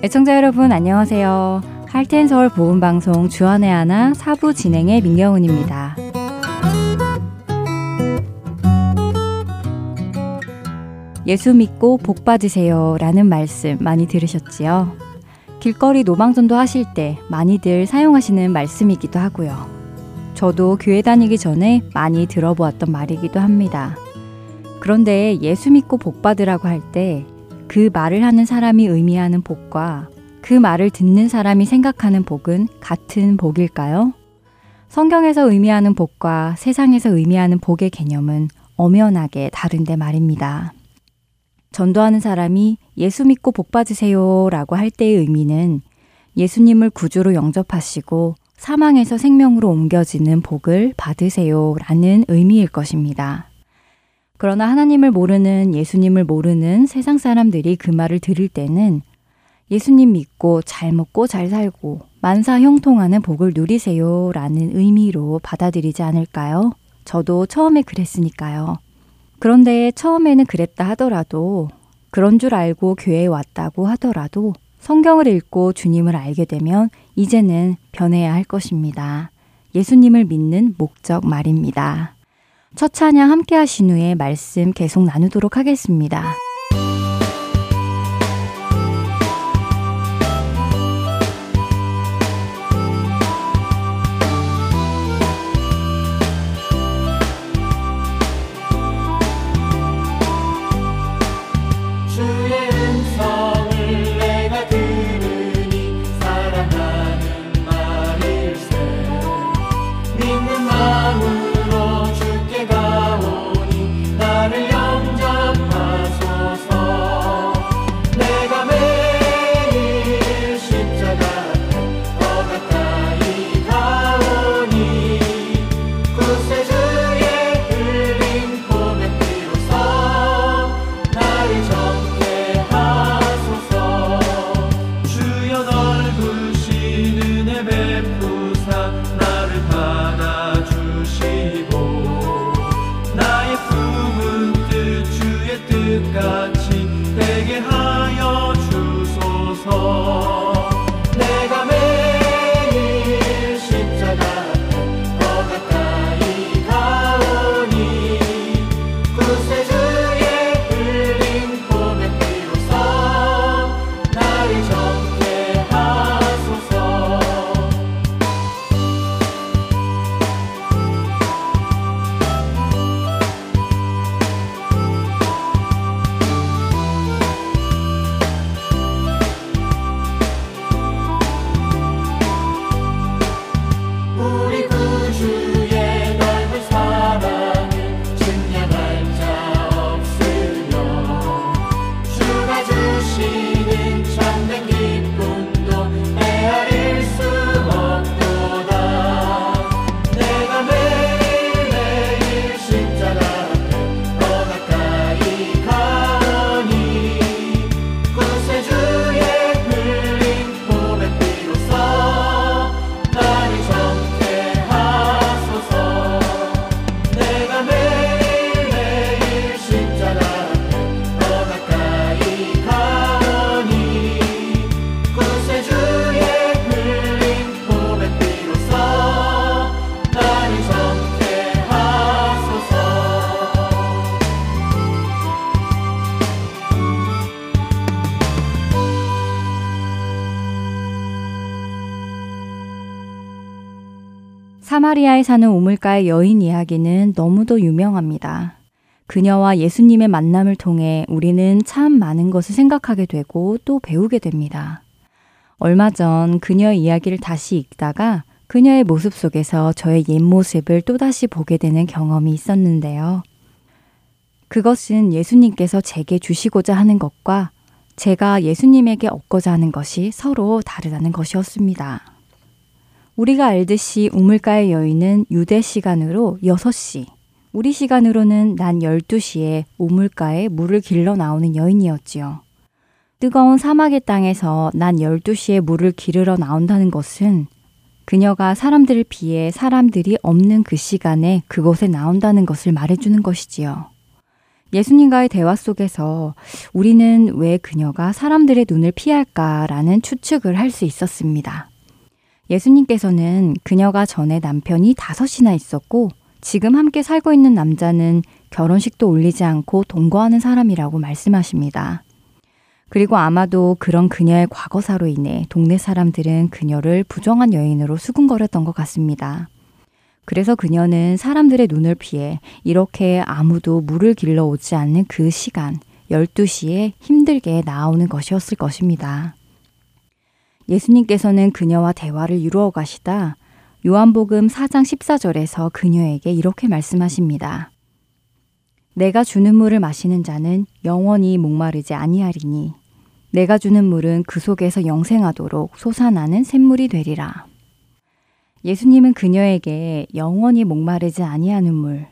애청자 여러분 안녕하세요. 할텐 서울 보험 방송 주안의 하나 사부 진행의 민경훈입니다. 예수 믿고 복 받으세요 라는 말씀 많이 들으셨지요? 길거리 노방전도 하실 때 많이들 사용하시는 말씀이기도 하고요. 저도 교회 다니기 전에 많이 들어보았던 말이기도 합니다. 그런데 예수 믿고 복 받으라고 할 때 그 말을 하는 사람이 의미하는 복과 그 말을 듣는 사람이 생각하는 복은 같은 복일까요? 성경에서 의미하는 복과 세상에서 의미하는 복의 개념은 엄연하게 다른데 말입니다. 전도하는 사람이 예수 믿고 복 받으세요 라고 할 때의 의미는 예수님을 구주로 영접하시고 사망에서 생명으로 옮겨지는 복을 받으세요 라는 의미일 것입니다. 그러나 하나님을 모르는 예수님을 모르는 세상 사람들이 그 말을 들을 때는 예수님 믿고 잘 먹고 잘 살고 만사 형통하는 복을 누리세요 라는 의미로 받아들이지 않을까요? 저도 처음에 그랬으니까요. 그런데 처음에는 그랬다 하더라도 그런 줄 알고 교회에 왔다고 하더라도 성경을 읽고 주님을 알게 되면 이제는 변해야 할 것입니다. 예수님을 믿는 목적 말입니다. 첫 찬양 함께 하신 후에 말씀 계속 나누도록 하겠습니다. 사마리아에 사는 우물가의 여인 이야기는 너무도 유명합니다. 그녀와 예수님의 만남을 통해 우리는 참 많은 것을 생각하게 되고 또 배우게 됩니다. 얼마 전 그녀의 이야기를 다시 읽다가 그녀의 모습 속에서 저의 옛 모습을 또다시 보게 되는 경험이 있었는데요. 그것은 예수님께서 제게 주시고자 하는 것과 제가 예수님에게 얻고자 하는 것이 서로 다르다는 것이었습니다. 우리가 알듯이 우물가의 여인은 유대 시간으로 6시, 우리 시간으로는 난 12시에 우물가에 물을 길러 나오는 여인이었지요. 뜨거운 사막의 땅에서 난 12시에 물을 기르러 나온다는 것은 그녀가 사람들을 피해 사람들이 없는 그 시간에 그곳에 나온다는 것을 말해주는 것이지요. 예수님과의 대화 속에서 우리는 왜 그녀가 사람들의 눈을 피할까라는 추측을 할 수 있었습니다. 예수님께서는 그녀가 전에 남편이 다섯이나 있었고 지금 함께 살고 있는 남자는 결혼식도 올리지 않고 동거하는 사람이라고 말씀하십니다. 그리고 아마도 그런 그녀의 과거사로 인해 동네 사람들은 그녀를 부정한 여인으로 수군거렸던 것 같습니다. 그래서 그녀는 사람들의 눈을 피해 이렇게 아무도 물을 길러 오지 않는 그 시간, 12시에 힘들게 나오는 것이었을 것입니다. 예수님께서는 그녀와 대화를 이루어 가시다 요한복음 4장 14절에서 그녀에게 이렇게 말씀하십니다. 내가 주는 물을 마시는 자는 영원히 목마르지 아니하리니 내가 주는 물은 그 속에서 영생하도록 솟아나는 샘물이 되리라. 예수님은 그녀에게 영원히 목마르지 아니하는 물,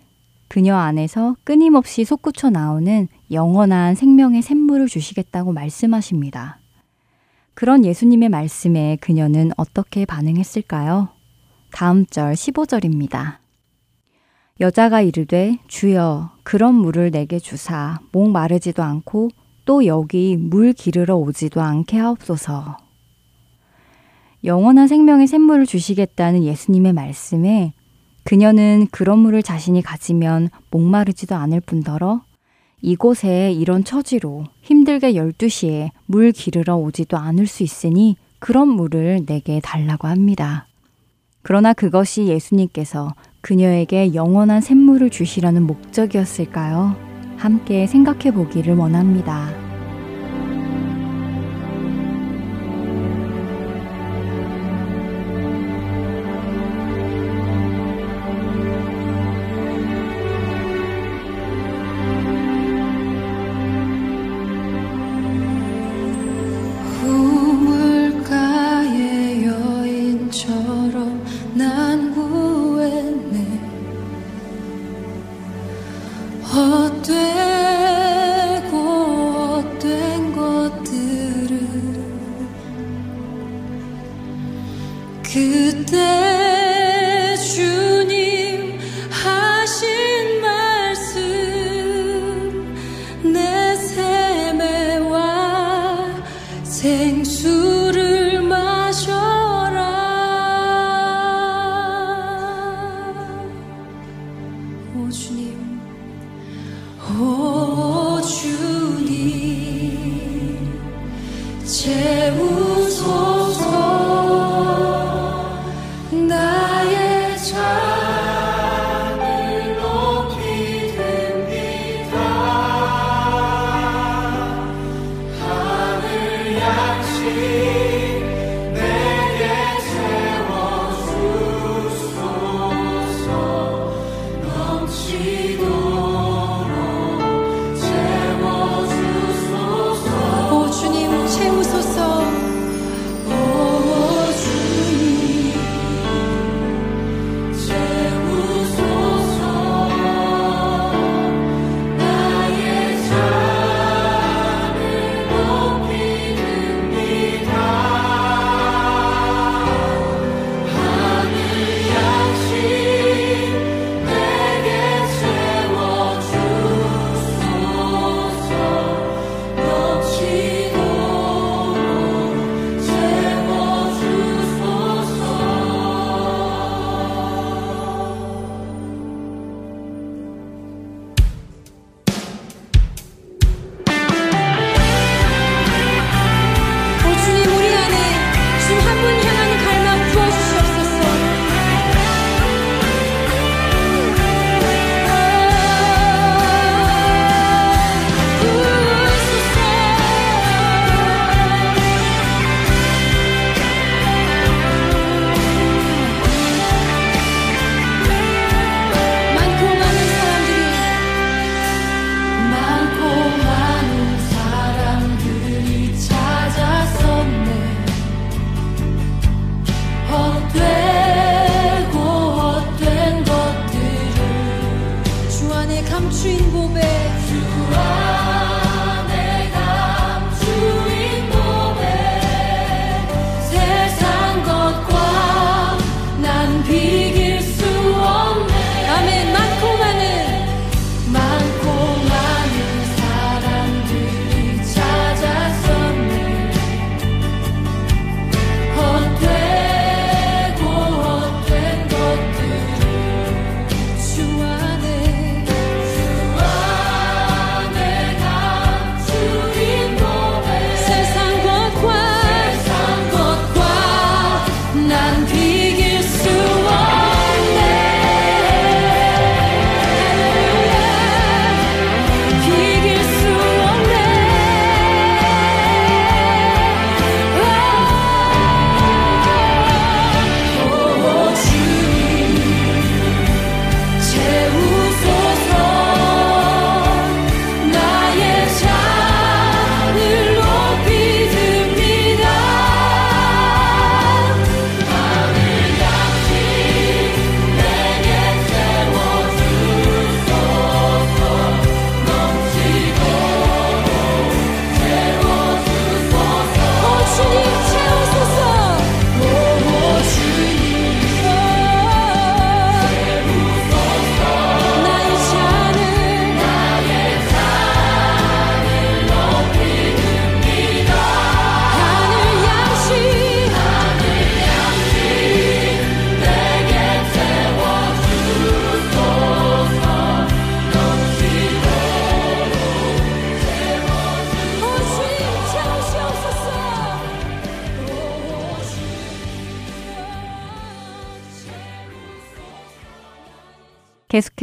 그녀 안에서 끊임없이 솟구쳐 나오는 영원한 생명의 샘물을 주시겠다고 말씀하십니다. 그런 예수님의 말씀에 그녀는 어떻게 반응했을까요? 다음 절 15절입니다. 여자가 이르되 주여 그런 물을 내게 주사 목 마르지도 않고 또 여기 물 기르러 오지도 않게 하옵소서. 영원한 생명의 샘물을 주시겠다는 예수님의 말씀에 그녀는 그런 물을 자신이 가지면 목마르지도 않을 뿐더러 이곳에 이런 처지로 힘들게 12시에 물 기르러 오지도 않을 수 있으니 그런 물을 내게 달라고 합니다. 그러나 그것이 예수님께서 그녀에게 영원한 샘물을 주시려는 목적이었을까요? 함께 생각해 보기를 원합니다.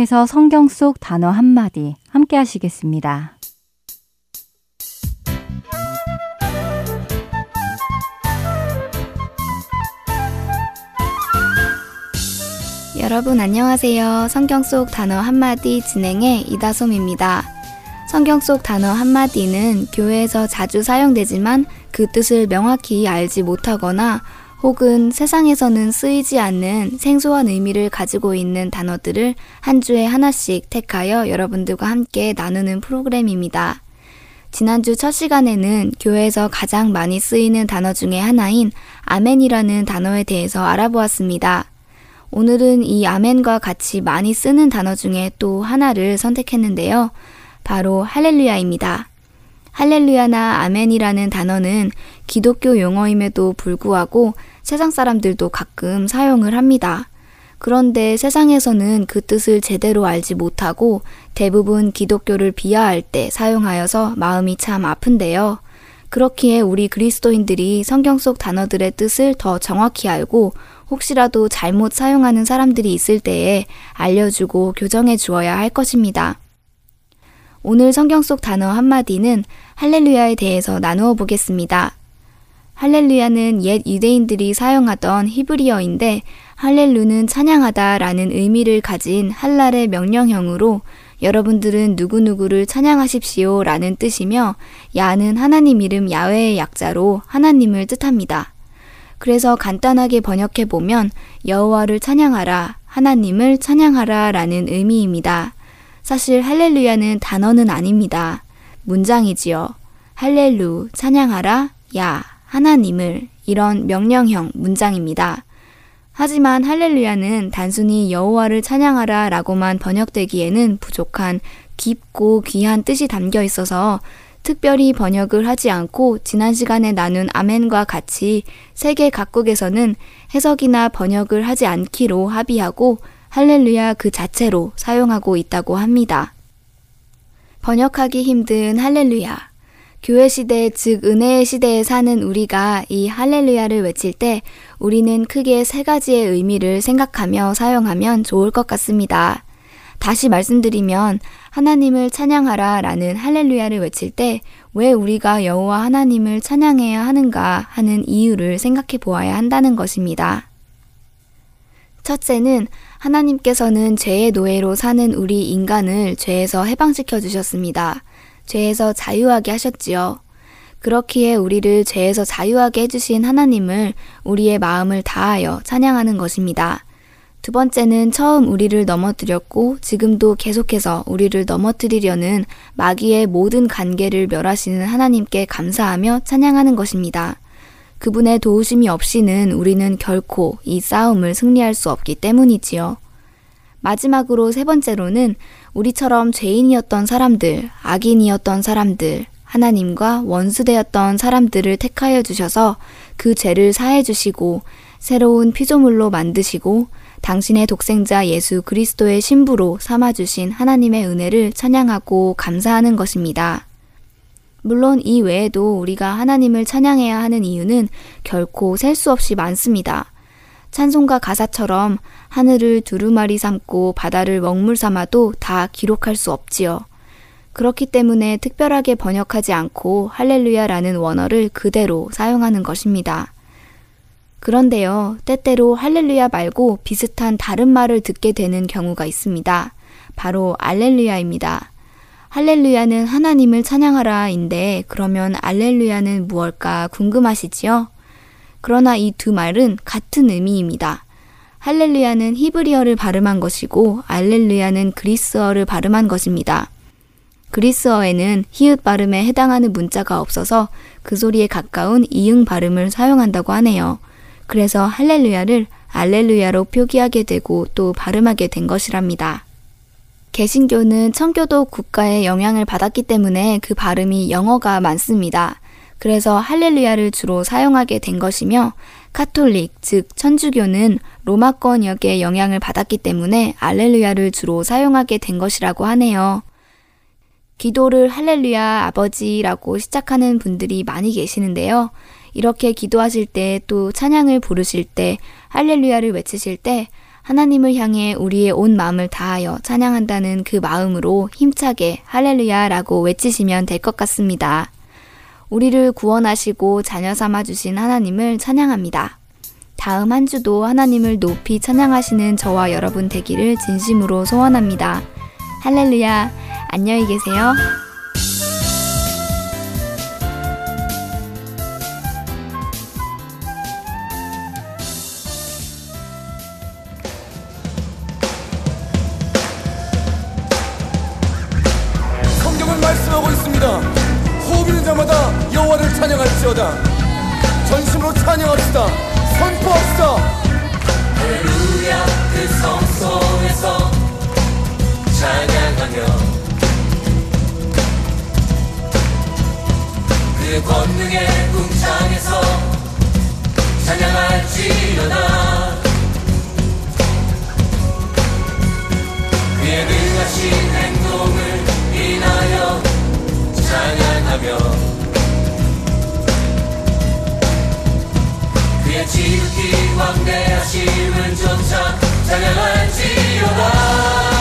계속해서 성경 속 단어 한마디 함께 하시겠습니다. 여러분 안녕하세요. 성경 속 단어 한마디 진행의 이다솜입니다. 성경 속 단어 한마디는 교회에서 자주 사용되지만 그 뜻을 명확히 알지 못하거나 혹은 세상에서는 쓰이지 않는 생소한 의미를 가지고 있는 단어들을 한 주에 하나씩 택하여 여러분들과 함께 나누는 프로그램입니다. 지난주 첫 시간에는 교회에서 가장 많이 쓰이는 단어 중에 하나인 아멘이라는 단어에 대해서 알아보았습니다. 오늘은 이 아멘과 같이 많이 쓰는 단어 중에 또 하나를 선택했는데요. 바로 할렐루야입니다. 할렐루야나 아멘이라는 단어는 기독교 용어임에도 불구하고 세상 사람들도 가끔 사용을 합니다. 그런데 세상에서는 그 뜻을 제대로 알지 못하고 대부분 기독교를 비하할 때 사용하여서 마음이 참 아픈데요. 그렇기에 우리 그리스도인들이 성경 속 단어들의 뜻을 더 정확히 알고 혹시라도 잘못 사용하는 사람들이 있을 때에 알려주고 교정해 주어야 할 것입니다. 오늘 성경 속 단어 한마디는 할렐루야에 대해서 나누어 보겠습니다. 할렐루야는 옛 유대인들이 사용하던 히브리어인데 할렐루는 찬양하다 라는 의미를 가진 할랄의 명령형으로 여러분들은 누구누구를 찬양하십시오 라는 뜻이며 야는 하나님 이름 야외의 약자로 하나님을 뜻합니다. 그래서 간단하게 번역해 보면 여호와를 찬양하라, 하나님을 찬양하라 라는 의미입니다. 사실 할렐루야는 단어는 아닙니다. 문장이지요. 할렐루, 찬양하라, 야, 하나님을 이런 명령형 문장입니다. 하지만 할렐루야는 단순히 여호와를 찬양하라 라고만 번역되기에는 부족한 깊고 귀한 뜻이 담겨 있어서 특별히 번역을 하지 않고 지난 시간에 나눈 아멘과 같이 세계 각국에서는 해석이나 번역을 하지 않기로 합의하고 할렐루야 그 자체로 사용하고 있다고 합니다. 번역하기 힘든 할렐루야. 교회 시대, 즉 은혜의 시대에 사는 우리가 이 할렐루야를 외칠 때 우리는 크게 세 가지의 의미를 생각하며 사용하면 좋을 것 같습니다. 다시 말씀드리면 하나님을 찬양하라 라는 할렐루야를 외칠 때 왜 우리가 여호와 하나님을 찬양해야 하는가 하는 이유를 생각해 보아야 한다는 것입니다. 첫째는 하나님께서는 죄의 노예로 사는 우리 인간을 죄에서 해방시켜 주셨습니다. 죄에서 자유하게 하셨지요. 그렇기에 우리를 죄에서 자유하게 해주신 하나님을 우리의 마음을 다하여 찬양하는 것입니다. 두 번째는 처음 우리를 넘어뜨렸고 지금도 계속해서 우리를 넘어뜨리려는 마귀의 모든 관계를 멸하시는 하나님께 감사하며 찬양하는 것입니다. 그분의 도우심이 없이는 우리는 결코 이 싸움을 승리할 수 없기 때문이지요. 마지막으로 세 번째로는 우리처럼 죄인이었던 사람들, 악인이었던 사람들, 하나님과 원수되었던 사람들을 택하여 주셔서 그 죄를 사해 주시고 새로운 피조물로 만드시고 당신의 독생자 예수 그리스도의 신부로 삼아 주신 하나님의 은혜를 찬양하고 감사하는 것입니다. 물론 이 외에도 우리가 하나님을 찬양해야 하는 이유는 결코 셀 수 없이 많습니다. 찬송가 가사처럼 하늘을 두루마리 삼고 바다를 먹물 삼아도 다 기록할 수 없지요. 그렇기 때문에 특별하게 번역하지 않고 할렐루야라는 원어를 그대로 사용하는 것입니다. 그런데요, 때때로 할렐루야 말고 비슷한 다른 말을 듣게 되는 경우가 있습니다. 바로 알렐루야입니다. 할렐루야는 하나님을 찬양하라인데 그러면 알렐루야는 무엇일까 궁금하시지요? 그러나 이 두 말은 같은 의미입니다. 할렐루야는 히브리어를 발음한 것이고 알렐루야는 그리스어를 발음한 것입니다. 그리스어에는 히읗 발음에 해당하는 문자가 없어서 그 소리에 가까운 이응 발음을 사용한다고 하네요. 그래서 할렐루야를 알렐루야로 표기하게 되고 또 발음하게 된 것이랍니다. 개신교는 청교도 국가의 영향을 받았기 때문에 그 발음이 영어가 많습니다. 그래서 할렐루야를 주로 사용하게 된 것이며 카톨릭, 즉 천주교는 로마권 역의 영향을 받았기 때문에 알렐루야를 주로 사용하게 된 것이라고 하네요. 기도를 할렐루야 아버지라고 시작하는 분들이 많이 계시는데요. 이렇게 기도하실 때 또 찬양을 부르실 때 할렐루야를 외치실 때 하나님을 향해 우리의 온 마음을 다하여 찬양한다는 그 마음으로 힘차게 할렐루야라고 외치시면 될 것 같습니다. 우리를 구원하시고 자녀 삼아 주신 하나님을 찬양합니다. 다음 한 주도 하나님을 높이 찬양하시는 저와 여러분 되기를 진심으로 소원합니다. 할렐루야. 안녕히 계세요. 합시다. 전심으로 찬양합시다. 선포합시다. 할렐루야 그 성소에서 찬양하며 그 권능의 궁창에서 찬양할지어다. 그의 능하신 행동을 인하여 찬양하며 지극히 광대하심은 점차 자양할지어다.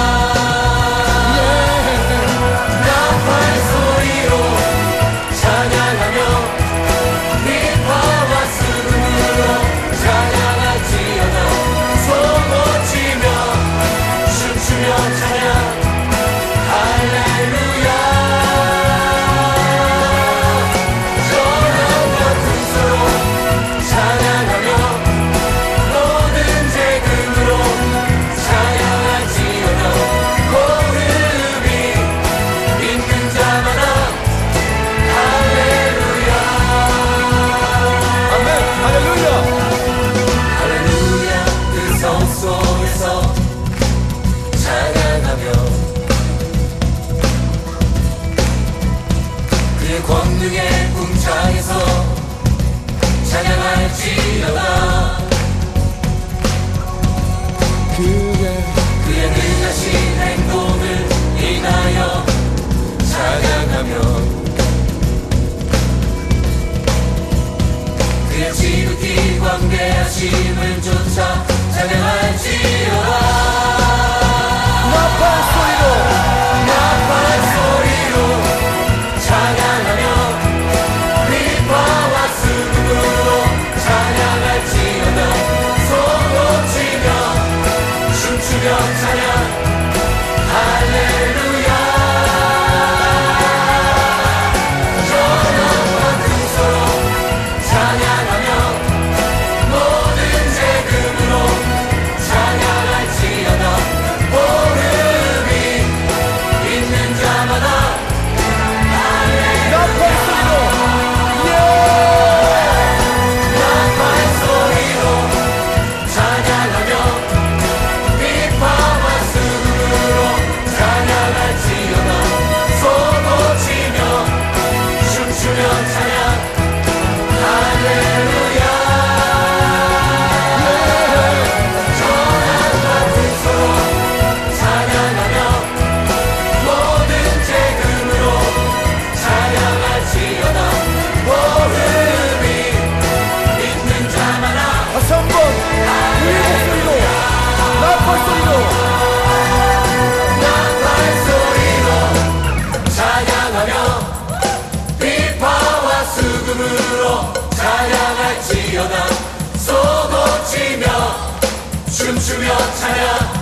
찬양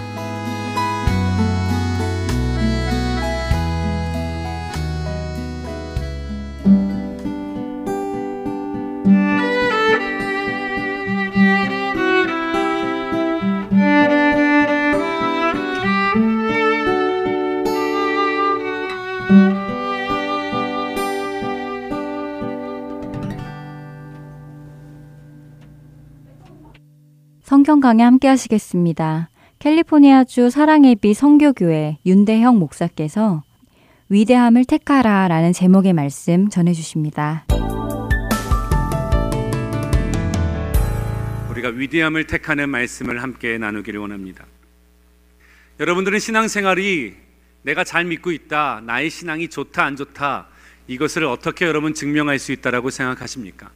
강의 함께 하시겠습니다. 캘리포니아주 사랑의 빛 성교교회 윤대형 목사께서 위대함을 택하라 라는 제목의 말씀 전해 주십니다. 우리가 위대함을 택하는 말씀을 함께 나누기를 원합니다. 여러분들은 신앙생활이 내가 잘 믿고 있다, 나의 신앙이 좋다, 안 좋다, 이것을 어떻게 여러분 증명할 수 있다라고 생각하십니까?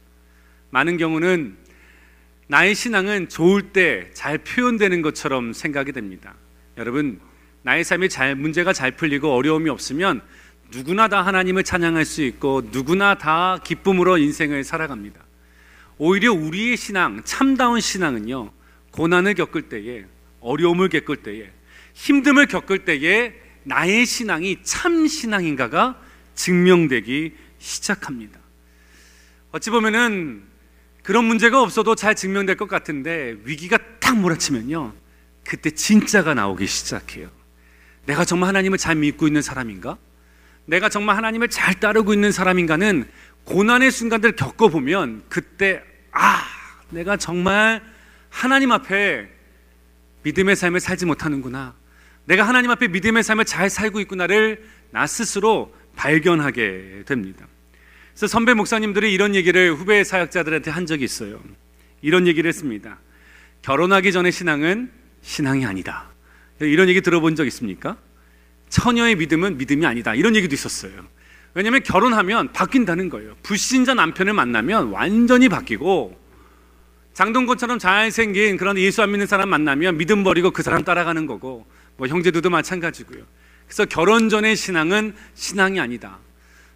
많은 경우는 나의 신앙은 좋을 때 잘 표현되는 것처럼 생각이 됩니다. 여러분, 나의 삶이 잘, 문제가 잘 풀리고 어려움이 없으면 누구나 다 하나님을 찬양할 수 있고 누구나 다 기쁨으로 인생을 살아갑니다. 오히려 우리의 신앙, 참다운 신앙은요, 고난을 겪을 때에, 어려움을 겪을 때에, 힘듦을 겪을 때에 나의 신앙이 참 신앙인가가 증명되기 시작합니다. 어찌 보면은 그런 문제가 없어도 잘 증명될 것 같은데 위기가 딱 몰아치면요. 그때 진짜가 나오기 시작해요. 내가 정말 하나님을 잘 믿고 있는 사람인가? 내가 정말 하나님을 잘 따르고 있는 사람인가는 고난의 순간들 겪어보면 그때 아, 내가 정말 하나님 앞에 믿음의 삶을 살지 못하는구나. 내가 하나님 앞에 믿음의 삶을 잘 살고 있구나를 나 스스로 발견하게 됩니다. 그래서 선배 목사님들이 이런 얘기를 후배 사역자들한테 한 적이 있어요. 이런 얘기를 했습니다. 결혼하기 전에 신앙은 신앙이 아니다. 이런 얘기 들어본 적 있습니까? 처녀의 믿음은 믿음이 아니다. 이런 얘기도 있었어요. 왜냐하면 결혼하면 바뀐다는 거예요. 불신자 남편을 만나면 완전히 바뀌고 장동건처럼 잘생긴 그런 예수 안 믿는 사람 만나면 믿음 버리고 그 사람 따라가는 거고 뭐 형제들도 마찬가지고요. 그래서 결혼 전의 신앙은 신앙이 아니다.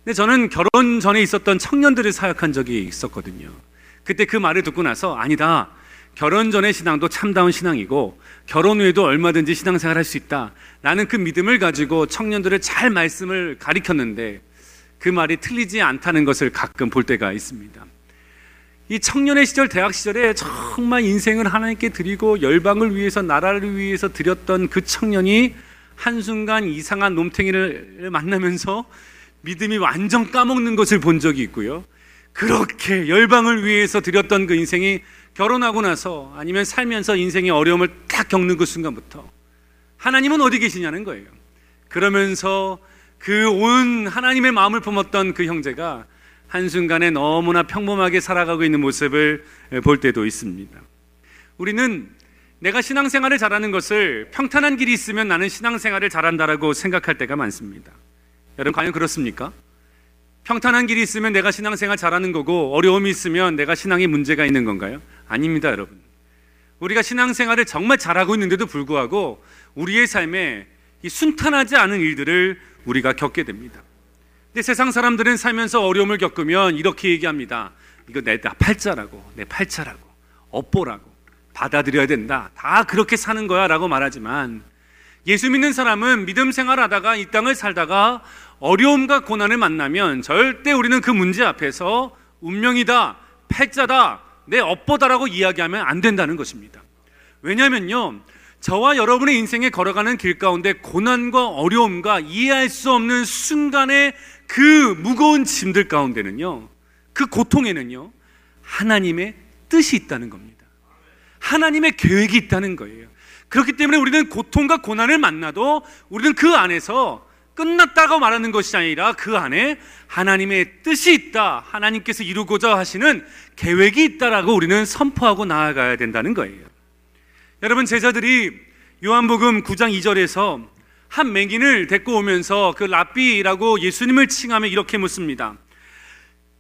근데 저는 결혼 전에 있었던 청년들을 사역한 적이 있었거든요. 그때 그 말을 듣고 나서 아니다. 결혼 전의 신앙도 참다운 신앙이고 결혼 후에도 얼마든지 신앙생활 할 수 있다. 나는 그 믿음을 가지고 청년들을 잘 말씀을 가리켰는데 그 말이 틀리지 않다는 것을 가끔 볼 때가 있습니다. 이 청년의 시절, 대학 시절에 정말 인생을 하나님께 드리고 열방을 위해서, 나라를 위해서 드렸던 그 청년이 한순간 이상한 놈탱이를 만나면서 믿음이 완전 까먹는 것을 본 적이 있고요. 그렇게 열방을 위해서 드렸던 그 인생이 결혼하고 나서 아니면 살면서 인생의 어려움을 딱 겪는 그 순간부터 하나님은 어디 계시냐는 거예요. 그러면서 그 온 하나님의 마음을 품었던 그 형제가 한순간에 너무나 평범하게 살아가고 있는 모습을 볼 때도 있습니다. 우리는 내가 신앙생활을 잘하는 것을 평탄한 길이 있으면 나는 신앙생활을 잘한다라고 생각할 때가 많습니다. 여러분, 과연 그렇습니까? 평탄한 길이 있으면 내가 신앙생활 잘하는 거고 어려움이 있으면 내가 신앙에 문제가 있는 건가요? 아닙니다, 여러분. 우리가 신앙생활을 정말 잘하고 있는데도 불구하고 우리의 삶에 이 순탄하지 않은 일들을 우리가 겪게 됩니다. 근데 세상 사람들은 살면서 어려움을 겪으면 이렇게 얘기합니다. 이거 내 팔자라고, 내 팔자라고, 업보라고 받아들여야 된다. 다 그렇게 사는 거야 라고 말하지만 예수 믿는 사람은 믿음 생활하다가 이 땅을 살다가 어려움과 고난을 만나면 절대 우리는 그 문제 앞에서 운명이다, 팔자다, 내 업보다라고 이야기하면 안 된다는 것입니다. 왜냐면요. 저와 여러분의 인생에 걸어가는 길 가운데 고난과 어려움과 이해할 수 없는 순간의 그 무거운 짐들 가운데는요, 그 고통에는요, 하나님의 뜻이 있다는 겁니다. 하나님의 계획이 있다는 거예요. 그렇기 때문에 우리는 고통과 고난을 만나도 우리는 그 안에서 끝났다고 말하는 것이 아니라 그 안에 하나님의 뜻이 있다. 하나님께서 이루고자 하시는 계획이 있다라고 우리는 선포하고 나아가야 된다는 거예요. 여러분 제자들이 요한복음 9장 2절에서 한 맹인을 데리고 오면서 그 랍비라고 예수님을 칭하며 이렇게 묻습니다.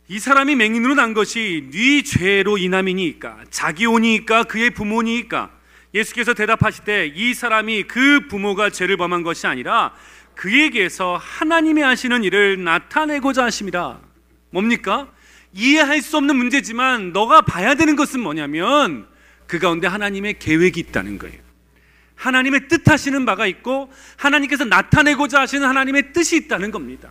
이 사람이 맹인으로 난 것이 네 죄로 인함이니까 자기 오니까 그의 부모니까 예수께서 대답하시되 이 사람이 그 부모가 죄를 범한 것이 아니라 그에게서 하나님이 하시는 일을 나타내고자 하심이라 뭡니까? 이해할 수 없는 문제지만 너가 봐야 되는 것은 뭐냐면 그 가운데 하나님의 계획이 있다는 거예요. 하나님의 뜻하시는 바가 있고 하나님께서 나타내고자 하시는 하나님의 뜻이 있다는 겁니다.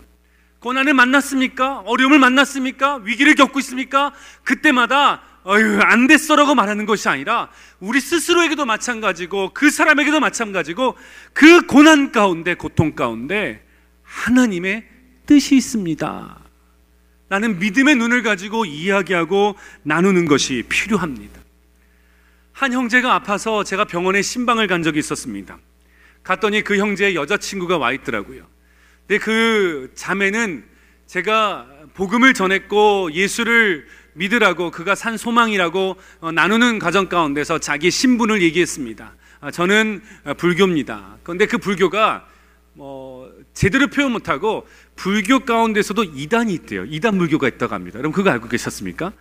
고난을 만났습니까? 어려움을 만났습니까? 위기를 겪고 있습니까? 그때마다 어휴 안 됐어라고 말하는 것이 아니라 우리 스스로에게도 마찬가지고 그 사람에게도 마찬가지고 그 고난 가운데 고통 가운데 하나님의 뜻이 있습니다. 라는 믿음의 눈을 가지고 이야기하고 나누는 것이 필요합니다. 한 형제가 아파서 제가 병원에 신방을 간 적이 있었습니다. 갔더니 그 형제의 여자친구가 와 있더라고요. 근데 그 자매는 제가 복음을 전했고 예수를 믿으라고 그가 산 소망이라고 어, 나누는 과정 가운데서 자기 신분을 얘기했습니다. 아, 저는 어, 불교입니다. 그런데 그 불교가 뭐 제대로 표현 못하고 불교 가운데서도 이단이 있대요. 이단 불교가 있다고 합니다. 여러분 그거 알고 계셨습니까?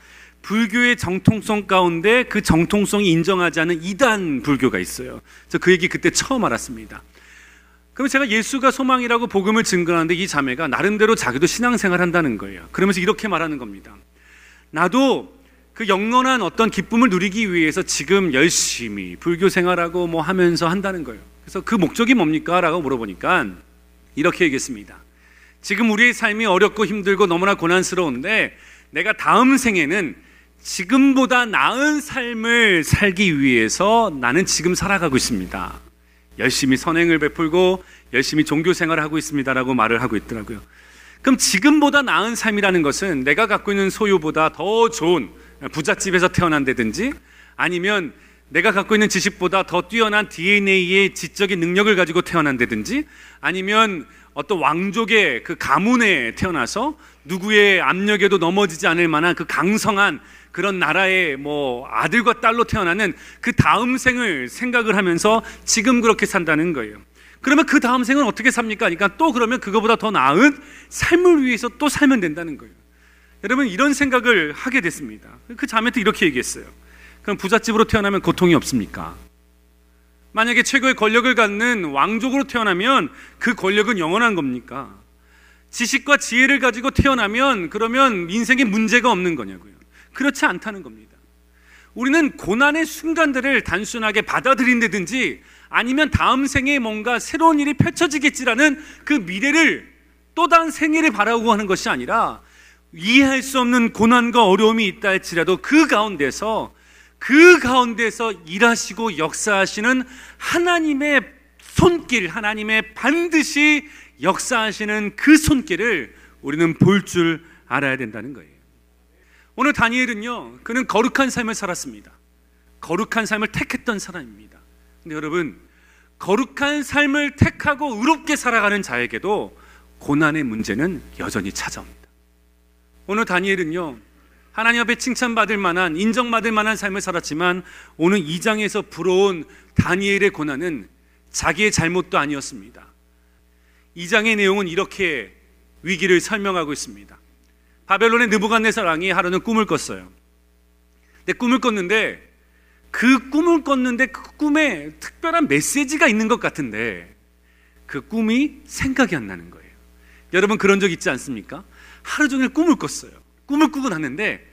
불교의 정통성 가운데 그 정통성이 인정하지 않은 이단 불교가 있어요. 그래서 그 얘기 그때 처음 알았습니다. 그럼 제가 예수가 소망이라고 복음을 증거하는데 이 자매가 나름대로 자기도 신앙생활 한다는 거예요. 그러면서 이렇게 말하는 겁니다. 나도 그 영원한 어떤 기쁨을 누리기 위해서 지금 열심히 불교 생활하고 뭐 하면서 한다는 거예요. 그래서 그 목적이 뭡니까? 라고 물어보니까 이렇게 얘기했습니다. 지금 우리의 삶이 어렵고 힘들고 너무나 고난스러운데 내가 다음 생에는 지금보다 나은 삶을 살기 위해서 나는 지금 살아가고 있습니다. 열심히 선행을 베풀고 열심히 종교 생활을 하고 있습니다라고 말을 하고 있더라고요. 그럼 지금보다 나은 삶이라는 것은 내가 갖고 있는 소유보다 더 좋은 부잣집에서 태어난다든지 아니면 내가 갖고 있는 지식보다 더 뛰어난 DNA의 지적인 능력을 가지고 태어난다든지 아니면 어떤 왕족의 그 가문에 태어나서 누구의 압력에도 넘어지지 않을 만한 그 강성한 그런 나라의 뭐 아들과 딸로 태어나는 그 다음 생을 생각을 하면서 지금 그렇게 산다는 거예요. 그러면 그 다음 생은 어떻게 삽니까? 그러니까 또 그러면 그거보다 더 나은 삶을 위해서 또 살면 된다는 거예요. 여러분 이런 생각을 하게 됐습니다. 그 자매도 이렇게 얘기했어요. 그럼 부잣집으로 태어나면 고통이 없습니까? 만약에 최고의 권력을 갖는 왕족으로 태어나면 그 권력은 영원한 겁니까? 지식과 지혜를 가지고 태어나면 그러면 인생에 문제가 없는 거냐고요. 그렇지 않다는 겁니다. 우리는 고난의 순간들을 단순하게 받아들인다든지 아니면 다음 생에 뭔가 새로운 일이 펼쳐지겠지라는 그 미래를 또 다른 생애를 바라고 하는 것이 아니라 이해할 수 없는 고난과 어려움이 있다 할지라도 그 가운데서 그 가운데서 일하시고 역사하시는 하나님의 손길, 하나님의 반드시 역사하시는 그 손길을 우리는 볼 줄 알아야 된다는 거예요. 오늘 다니엘은요, 그는 거룩한 삶을 살았습니다. 거룩한 삶을 택했던 사람입니다. 근데 여러분, 거룩한 삶을 택하고 의롭게 살아가는 자에게도 고난의 문제는 여전히 찾아옵니다. 오늘 다니엘은요, 하나님 앞에 칭찬받을 만한, 인정받을 만한 삶을 살았지만 오늘 2장에서 불어온 다니엘의 고난은 자기의 잘못도 아니었습니다. 2장의 내용은 이렇게 위기를 설명하고 있습니다. 바벨론의 느부갓네살 왕이 하루는 꿈을 꿨어요. 근데 꿈을 꿨는데 그 꿈을 꿨는데 그 꿈에 특별한 메시지가 있는 것 같은데 그 꿈이 생각이 안 나는 거예요. 여러분 그런 적 있지 않습니까? 하루 종일 꿈을 꿨어요. 꿈을 꾸고 났는데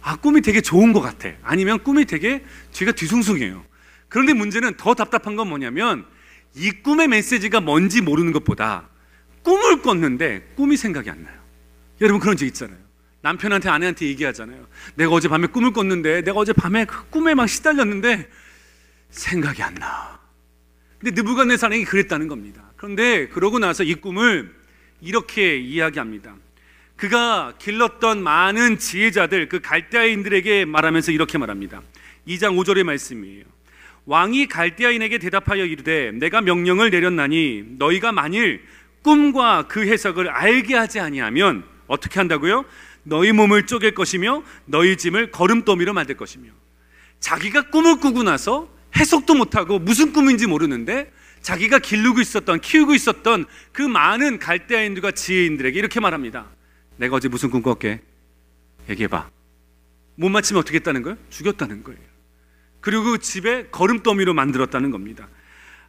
아 꿈이 되게 좋은 것 같아. 아니면 꿈이 되게 뒤가 뒤숭숭해요. 그런데 문제는 더 답답한 건 뭐냐면 이 꿈의 메시지가 뭔지 모르는 것보다 꿈을 꿨는데 꿈이 생각이 안 나요. 여러분 그런 적 있잖아요. 남편한테 아내한테 얘기하잖아요. 내가 어제 밤에 꿈을 꿨는데 내가 어제 밤에 그 꿈에 막 시달렸는데 생각이 안 나. 근데 느부갓네살이 그랬다는 겁니다. 그런데 그러고 나서 이 꿈을 이렇게 이야기합니다. 그가 길렀던 많은 지혜자들 그 갈대아인들에게 말하면서 이렇게 말합니다. 2장 5절의 말씀이에요. 왕이 갈대아인에게 대답하여 이르되 내가 명령을 내렸나니 너희가 만일 꿈과 그 해석을 알게 하지 아니하면 어떻게 한다고요? 너희 몸을 쪼갤 것이며 너희 짐을 걸음더미로 만들 것이며 자기가 꿈을 꾸고 나서 해석도 못하고 무슨 꿈인지 모르는데 자기가 기르고 있었던 키우고 있었던 그 많은 갈대아인들과 지혜인들에게 이렇게 말합니다. 내가 어제 무슨 꿈 꿨게? 얘기해봐. 못 맞히면 어떻게 했다는 거예요? 죽였다는 거예요. 그리고 그 집에 걸음더미로 만들었다는 겁니다.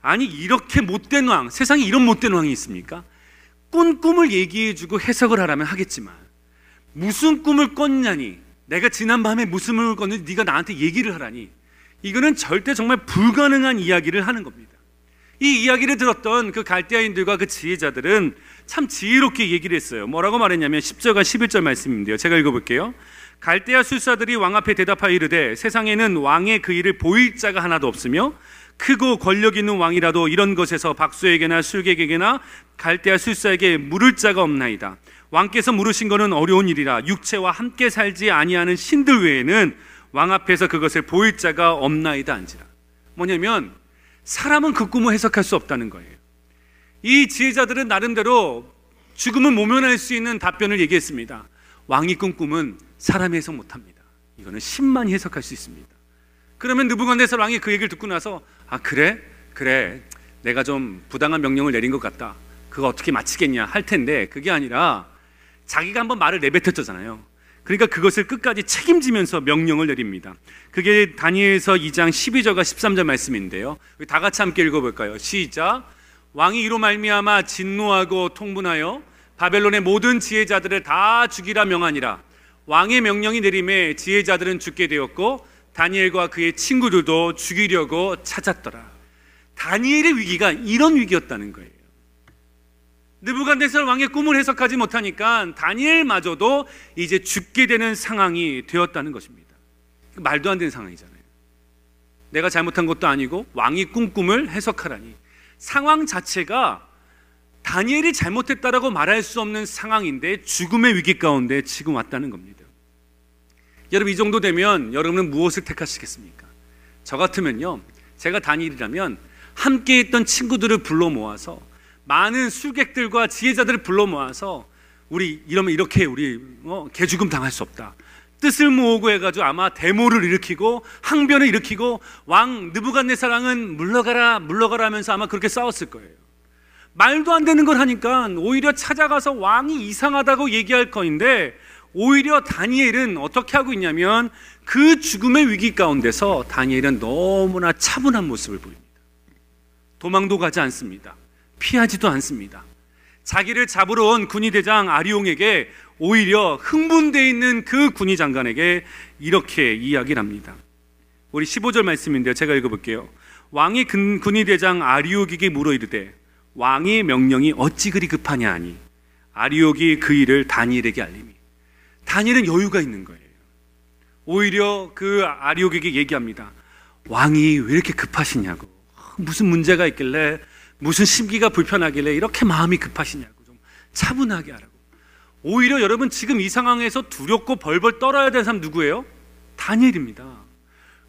아니 이렇게 못된 왕, 세상에 이런 못된 왕이 있습니까? 꾼 꿈을 얘기해주고 해석을 하라면 하겠지만 무슨 꿈을 꿨냐니 내가 지난밤에 무슨 꿈을 꿨는지 네가 나한테 얘기를 하라니 이거는 절대 정말 불가능한 이야기를 하는 겁니다. 이 이야기를 들었던 그 갈대아인들과 그 지혜자들은 참 지혜롭게 얘기를 했어요. 뭐라고 말했냐면 10절과 11절 말씀인데요. 제가 읽어볼게요. 갈대아 술사들이 왕 앞에 대답하여 이르되 세상에는 왕의 그 일을 보일 자가 하나도 없으며 크고 권력 있는 왕이라도 이런 것에서 박수에게나 술객에게나 갈대아 술사에게 물을 자가 없나이다. 왕께서 물으신 것은 어려운 일이라 육체와 함께 살지 아니하는 신들 외에는 왕 앞에서 그것을 보일 자가 없나이다 한지라. 뭐냐면 사람은 그 꿈을 해석할 수 없다는 거예요. 이 지혜자들은 나름대로 죽음을 모면할 수 있는 답변을 얘기했습니다. 왕이 꾼 꿈은 사람이 해석 못합니다. 이거는 신만이 해석할 수 있습니다. 그러면 느부갓네살 왕이 그 얘기를 듣고 나서 아 그래 그래 내가 좀 부당한 명령을 내린 것 같다. 그거 어떻게 마치겠냐 할 텐데 그게 아니라 자기가 한번 말을 내뱉었잖아요. 그러니까 그것을 끝까지 책임지면서 명령을 내립니다. 그게 다니엘서 2장 12절과 13절 말씀인데요. 다 같이 함께 읽어볼까요? 시작. 왕이 이로 말미암아 진노하고 통분하여 바벨론의 모든 지혜자들을 다 죽이라 명하니라. 왕의 명령이 내림에 지혜자들은 죽게 되었고 다니엘과 그의 친구들도 죽이려고 찾았더라. 다니엘의 위기가 이런 위기였다는 거예요. 느부갓네살 왕의 꿈을 해석하지 못하니까 다니엘마저도 이제 죽게 되는 상황이 되었다는 것입니다. 말도 안 되는 상황이잖아요. 내가 잘못한 것도 아니고 왕이 꾼 꿈을 해석하라니 상황 자체가 다니엘이 잘못했다라고 말할 수 없는 상황인데 죽음의 위기 가운데 지금 왔다는 겁니다. 여러분 이 정도 되면 여러분은 무엇을 택하시겠습니까? 저 같으면요. 제가 다니엘이라면 함께 있던 친구들을 불러 모아서 많은 술객들과 지혜자들을 불러 모아서 우리 이러면 이렇게 우리 어, 개죽음 당할 수 없다. 뜻을 모으고 해가지고 아마 데모를 일으키고 항변을 일으키고 왕 느부갓네살 왕은 물러가라 물러가라 하면서 아마 그렇게 싸웠을 거예요. 말도 안 되는 걸 하니까 오히려 찾아가서 왕이 이상하다고 얘기할 거인데 오히려 다니엘은 어떻게 하고 있냐면 그 죽음의 위기 가운데서 다니엘은 너무나 차분한 모습을 보입니다. 도망도 가지 않습니다. 피하지도 않습니다. 자기를 잡으러 온 군의 대장 아리옹에게 오히려 흥분되어 있는 그 군의 장관에게 이렇게 이야기를 합니다. 우리 15절 말씀인데요. 제가 읽어볼게요. 왕이 군의 대장 아리옥에게 물어 이르되 왕의 명령이 어찌 그리 급하냐 하니 아리옥이 그 일을 다니엘에게 알림이 다니엘은 여유가 있는 거예요. 오히려 그 아리옥에게 얘기합니다. 왕이 왜 이렇게 급하시냐고 무슨 문제가 있길래 무슨 심기가 불편하길래 이렇게 마음이 급하시냐고 좀 차분하게 하라고. 오히려 여러분 지금 이 상황에서 두렵고 벌벌 떨어야 되는 사람 누구예요? 다니엘입니다.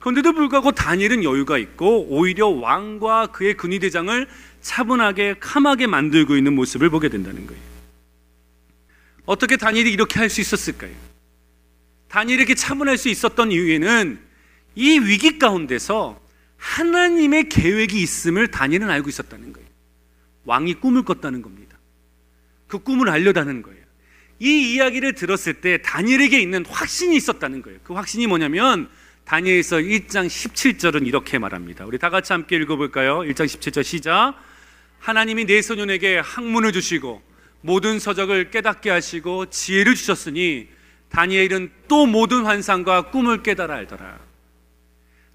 그런데도 불구하고 다니엘은 여유가 있고 오히려 왕과 그의 근위대장을 차분하게 캄하게 만들고 있는 모습을 보게 된다는 거예요. 어떻게 다니엘이 이렇게 할 수 있었을까요? 다니엘이 이렇게 차분할 수 있었던 이유에는 이 위기 가운데서 하나님의 계획이 있음을 다니엘은 알고 있었다는 거예요. 왕이 꿈을 꿨다는 겁니다. 그 꿈을 알려다는 거예요. 이 이야기를 들었을 때 다니엘에게 있는 확신이 있었다는 거예요. 그 확신이 뭐냐면 다니엘서 1장 17절은 이렇게 말합니다. 우리 다 같이 함께 읽어볼까요? 1장 17절 시작. 하나님이 내 소년에게 학문을 주시고 모든 서적을 깨닫게 하시고 지혜를 주셨으니 다니엘은 또 모든 환상과 꿈을 깨달아 알더라.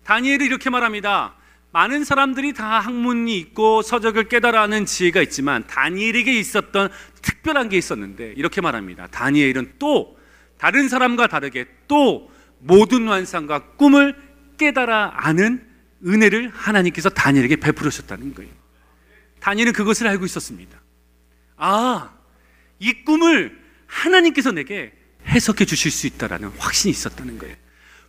다니엘이 이렇게 말합니다. 많은 사람들이 다 학문이 있고 서적을 깨달아 하는 지혜가 있지만 다니엘에게 있었던 특별한 게 있었는데 이렇게 말합니다. 다니엘은 또 다른 사람과 다르게 또 모든 환상과 꿈을 깨달아 아는 은혜를 하나님께서 다니엘에게 베풀으셨다는 거예요. 다니엘은 그것을 알고 있었습니다. 아, 이 꿈을 하나님께서 내게 해석해 주실 수 있다라는 확신이 있었다는 거예요.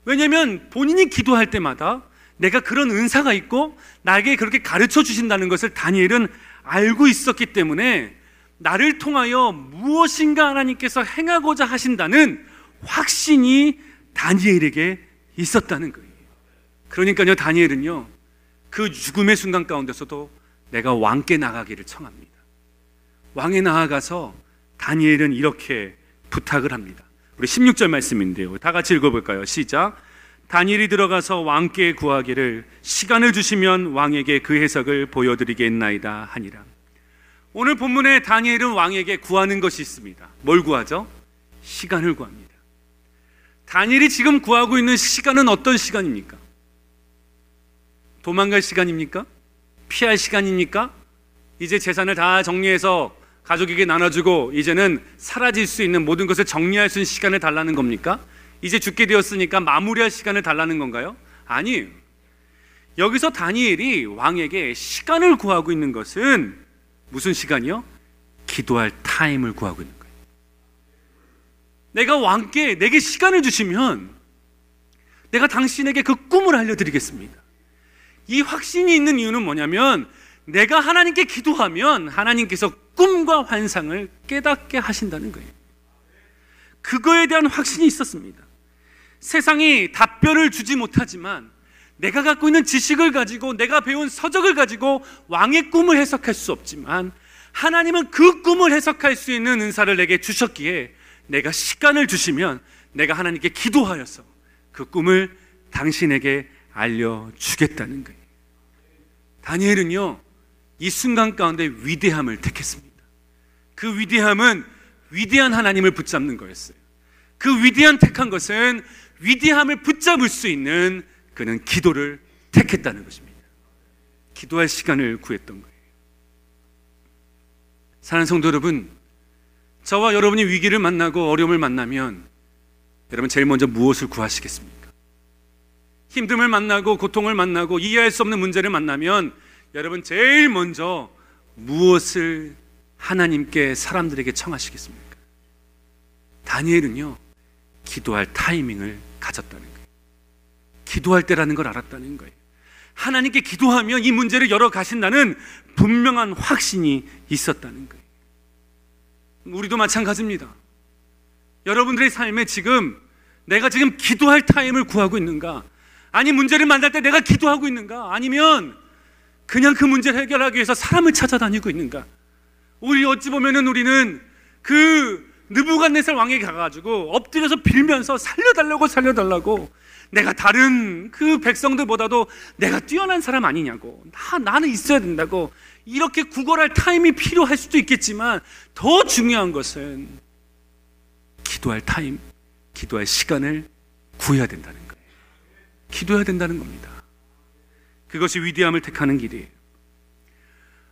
왜냐하면 본인이 기도할 때마다 내가 그런 은사가 있고 나에게 그렇게 가르쳐 주신다는 것을 다니엘은 알고 있었기 때문에 나를 통하여 무엇인가 하나님께서 행하고자 하신다는 확신이 다니엘에게 있었다는 거예요. 그러니까요, 다니엘은요, 그 죽음의 순간 가운데서도 내가 왕께 나가기를 청합니다. 왕에 나아가서 다니엘은 이렇게 부탁을 합니다. 우리 16절 말씀인데요. 다 같이 읽어볼까요? 시작. 다니엘이 들어가서 왕께 구하기를 시간을 주시면 왕에게 그 해석을 보여드리겠나이다 하니라. 오늘 본문에 다니엘은 왕에게 구하는 것이 있습니다. 뭘 구하죠? 시간을 구합니다. 다니엘이 지금 구하고 있는 시간은 어떤 시간입니까? 도망갈 시간입니까? 피할 시간입니까? 이제 재산을 다 정리해서 가족에게 나눠주고 이제는 사라질 수 있는 모든 것을 정리할 수 있는 시간을 달라는 겁니까? 이제 죽게 되었으니까 마무리할 시간을 달라는 건가요? 아니에요. 여기서 다니엘이 왕에게 시간을 구하고 있는 것은 무슨 시간이요? 기도할 타임을 구하고 있는 거예요. 내가 왕께 내게 시간을 주시면 내가 당신에게 그 꿈을 알려드리겠습니다. 이 확신이 있는 이유는 뭐냐면 내가 하나님께 기도하면 하나님께서 꿈과 환상을 깨닫게 하신다는 거예요. 그거에 대한 확신이 있었습니다. 세상이 답변을 주지 못하지만 내가 갖고 있는 지식을 가지고 내가 배운 서적을 가지고 왕의 꿈을 해석할 수 없지만 하나님은 그 꿈을 해석할 수 있는 은사를 내게 주셨기에 내가 시간을 주시면 내가 하나님께 기도하여서 그 꿈을 당신에게 알려주겠다는 거예요. 다니엘은요, 이 순간 가운데 위대함을 택했습니다. 그 위대함은 위대한 하나님을 붙잡는 거였어요. 그 위대한 택한 것은 위대함을 붙잡을 수 있는 그는 기도를 택했다는 것입니다. 기도할 시간을 구했던 거예요. 사랑하는 성도 여러분, 저와 여러분이 위기를 만나고 어려움을 만나면 여러분 제일 먼저 무엇을 구하시겠습니까? 힘듦을 만나고 고통을 만나고 이해할 수 없는 문제를 만나면 여러분 제일 먼저 무엇을 하나님께 사람들에게 청하시겠습니까? 다니엘은요, 기도할 타이밍을 가졌다는 거예요. 기도할 때라는 걸 알았다는 거예요. 하나님께 기도하면 이 문제를 열어 가신다는 분명한 확신이 있었다는 거예요. 우리도 마찬가지입니다. 여러분들의 삶에 지금 내가 지금 기도할 타임을 구하고 있는가? 아니 문제를 만날 때 내가 기도하고 있는가? 아니면 그냥 그 문제를 해결하기 위해서 사람을 찾아다니고 있는가? 우리 어찌 보면은 우리는 그 느부갓네살 왕에게 가가지고 엎드려서 빌면서 살려달라고 살려달라고 내가 다른 그 백성들보다도 내가 뛰어난 사람 아니냐고 나, 나는 있어야 된다고 이렇게 구걸할 타임이 필요할 수도 있겠지만 더 중요한 것은 기도할 타임, 기도할 시간을 구해야 된다는 거예요. 기도해야 된다는 겁니다. 그것이 위대함을 택하는 길이에요.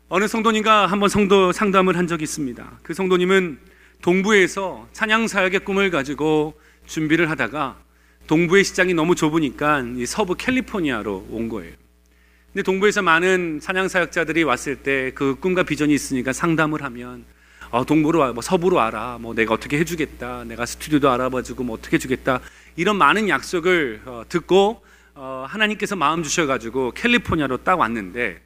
어느 성도님과 한번 성도 상담을 한 적이 있습니다. 그 성도님은 동부에서 찬양 사역의 꿈을 가지고 준비를 하다가 동부의 시장이 너무 좁으니까 서부 캘리포니아로 온 거예요. 근데 동부에서 많은 찬양 사역자들이 왔을 때 그 꿈과 비전이 있으니까 상담을 하면 어, 동부로 와, 뭐 서부로 와라, 뭐 내가 어떻게 해주겠다, 내가 스튜디오도 알아봐주고 뭐 어떻게 해주겠다 이런 많은 약속을 어, 듣고 어, 하나님께서 마음 주셔가지고 캘리포니아로 딱 왔는데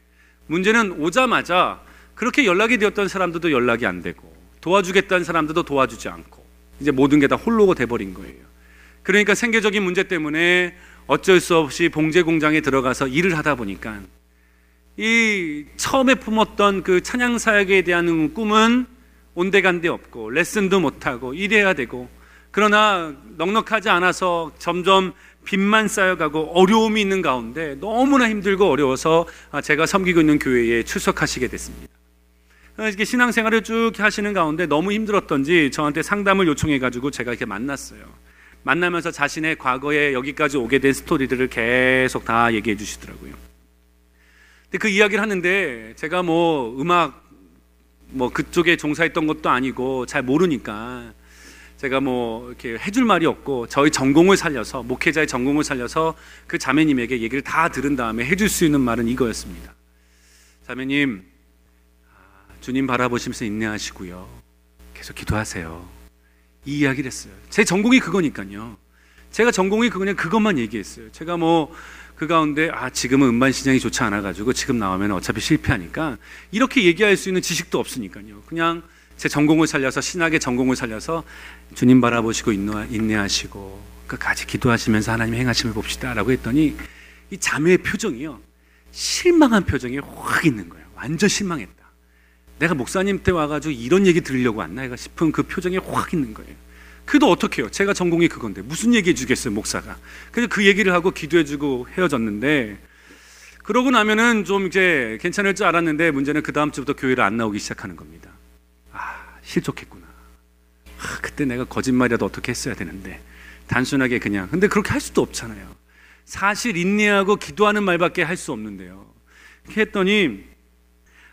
문제는 오자마자 그렇게 연락이 되었던 사람들도 연락이 안 되고 도와주겠다는 사람들도 도와주지 않고 이제 모든 게 다 홀로가 돼버린 거예요. 그러니까 생계적인 문제 때문에 어쩔 수 없이 봉제 공장에 들어가서 일을 하다 보니까 이 처음에 품었던 그 찬양 사역에 대한 꿈은 온데간데 없고 레슨도 못 하고 일해야 되고 그러나 넉넉하지 않아서 점점 빚만 쌓여가고 어려움이 있는 가운데 너무나 힘들고 어려워서 제가 섬기고 있는 교회에 출석하시게 됐습니다. 이렇게 신앙생활을 쭉 하시는 가운데 너무 힘들었던지 저한테 상담을 요청해가지고 제가 이렇게 만났어요. 만나면서 자신의 과거에 여기까지 오게 된 스토리들을 계속 다 얘기해 주시더라고요. 근데 그 이야기를 하는데 제가 뭐 음악 뭐 그쪽에 종사했던 것도 아니고 잘 모르니까 제가 뭐 이렇게 해줄 말이 없고 저희 전공을 살려서 목회자의 전공을 살려서 그 자매님에게 얘기를 다 들은 다음에 해줄 수 있는 말은 이거였습니다. 자매님, 아, 주님 바라보시면서 인내하시고요. 계속 기도하세요. 이 이야기를 했어요. 제 전공이 그거니까요. 제가 전공이 그냥 그것만 얘기했어요. 제가 뭐 그 가운데 아 지금은 음반 시장이 좋지 않아 가지고 지금 나오면 어차피 실패하니까 이렇게 얘기할 수 있는 지식도 없으니까요. 그냥 제 전공을 살려서 신학의 전공을 살려서 주님 바라보시고 인내- 인내하시고 끝까지 기도하시면서 하나님 행하심을 봅시다라고 했더니 이 자매의 표정이요 실망한 표정이 확 있는 거예요. 완전 실망했다. 내가 목사님 때 와가지고 이런 얘기 들으려고 왔나 싶은 그 표정이 확 있는 거예요. 그래도 어떻게 해요? 제가 전공이 그건데 무슨 얘기 해 주겠어요, 목사가. 그래서 그 얘기를 하고 기도해 주고 헤어졌는데 그러고 나면은 좀 이제 괜찮을 줄 알았는데 문제는 그 다음 주부터 교회를 안 나오기 시작하는 겁니다. 아, 실족했구나. 아, 그때 내가 거짓말이라도 어떻게 했어야 되는데 단순하게 그냥 근데 그렇게 할 수도 없잖아요. 사실 인내하고 기도하는 말밖에 할 수 없는데요. 이렇게 했더니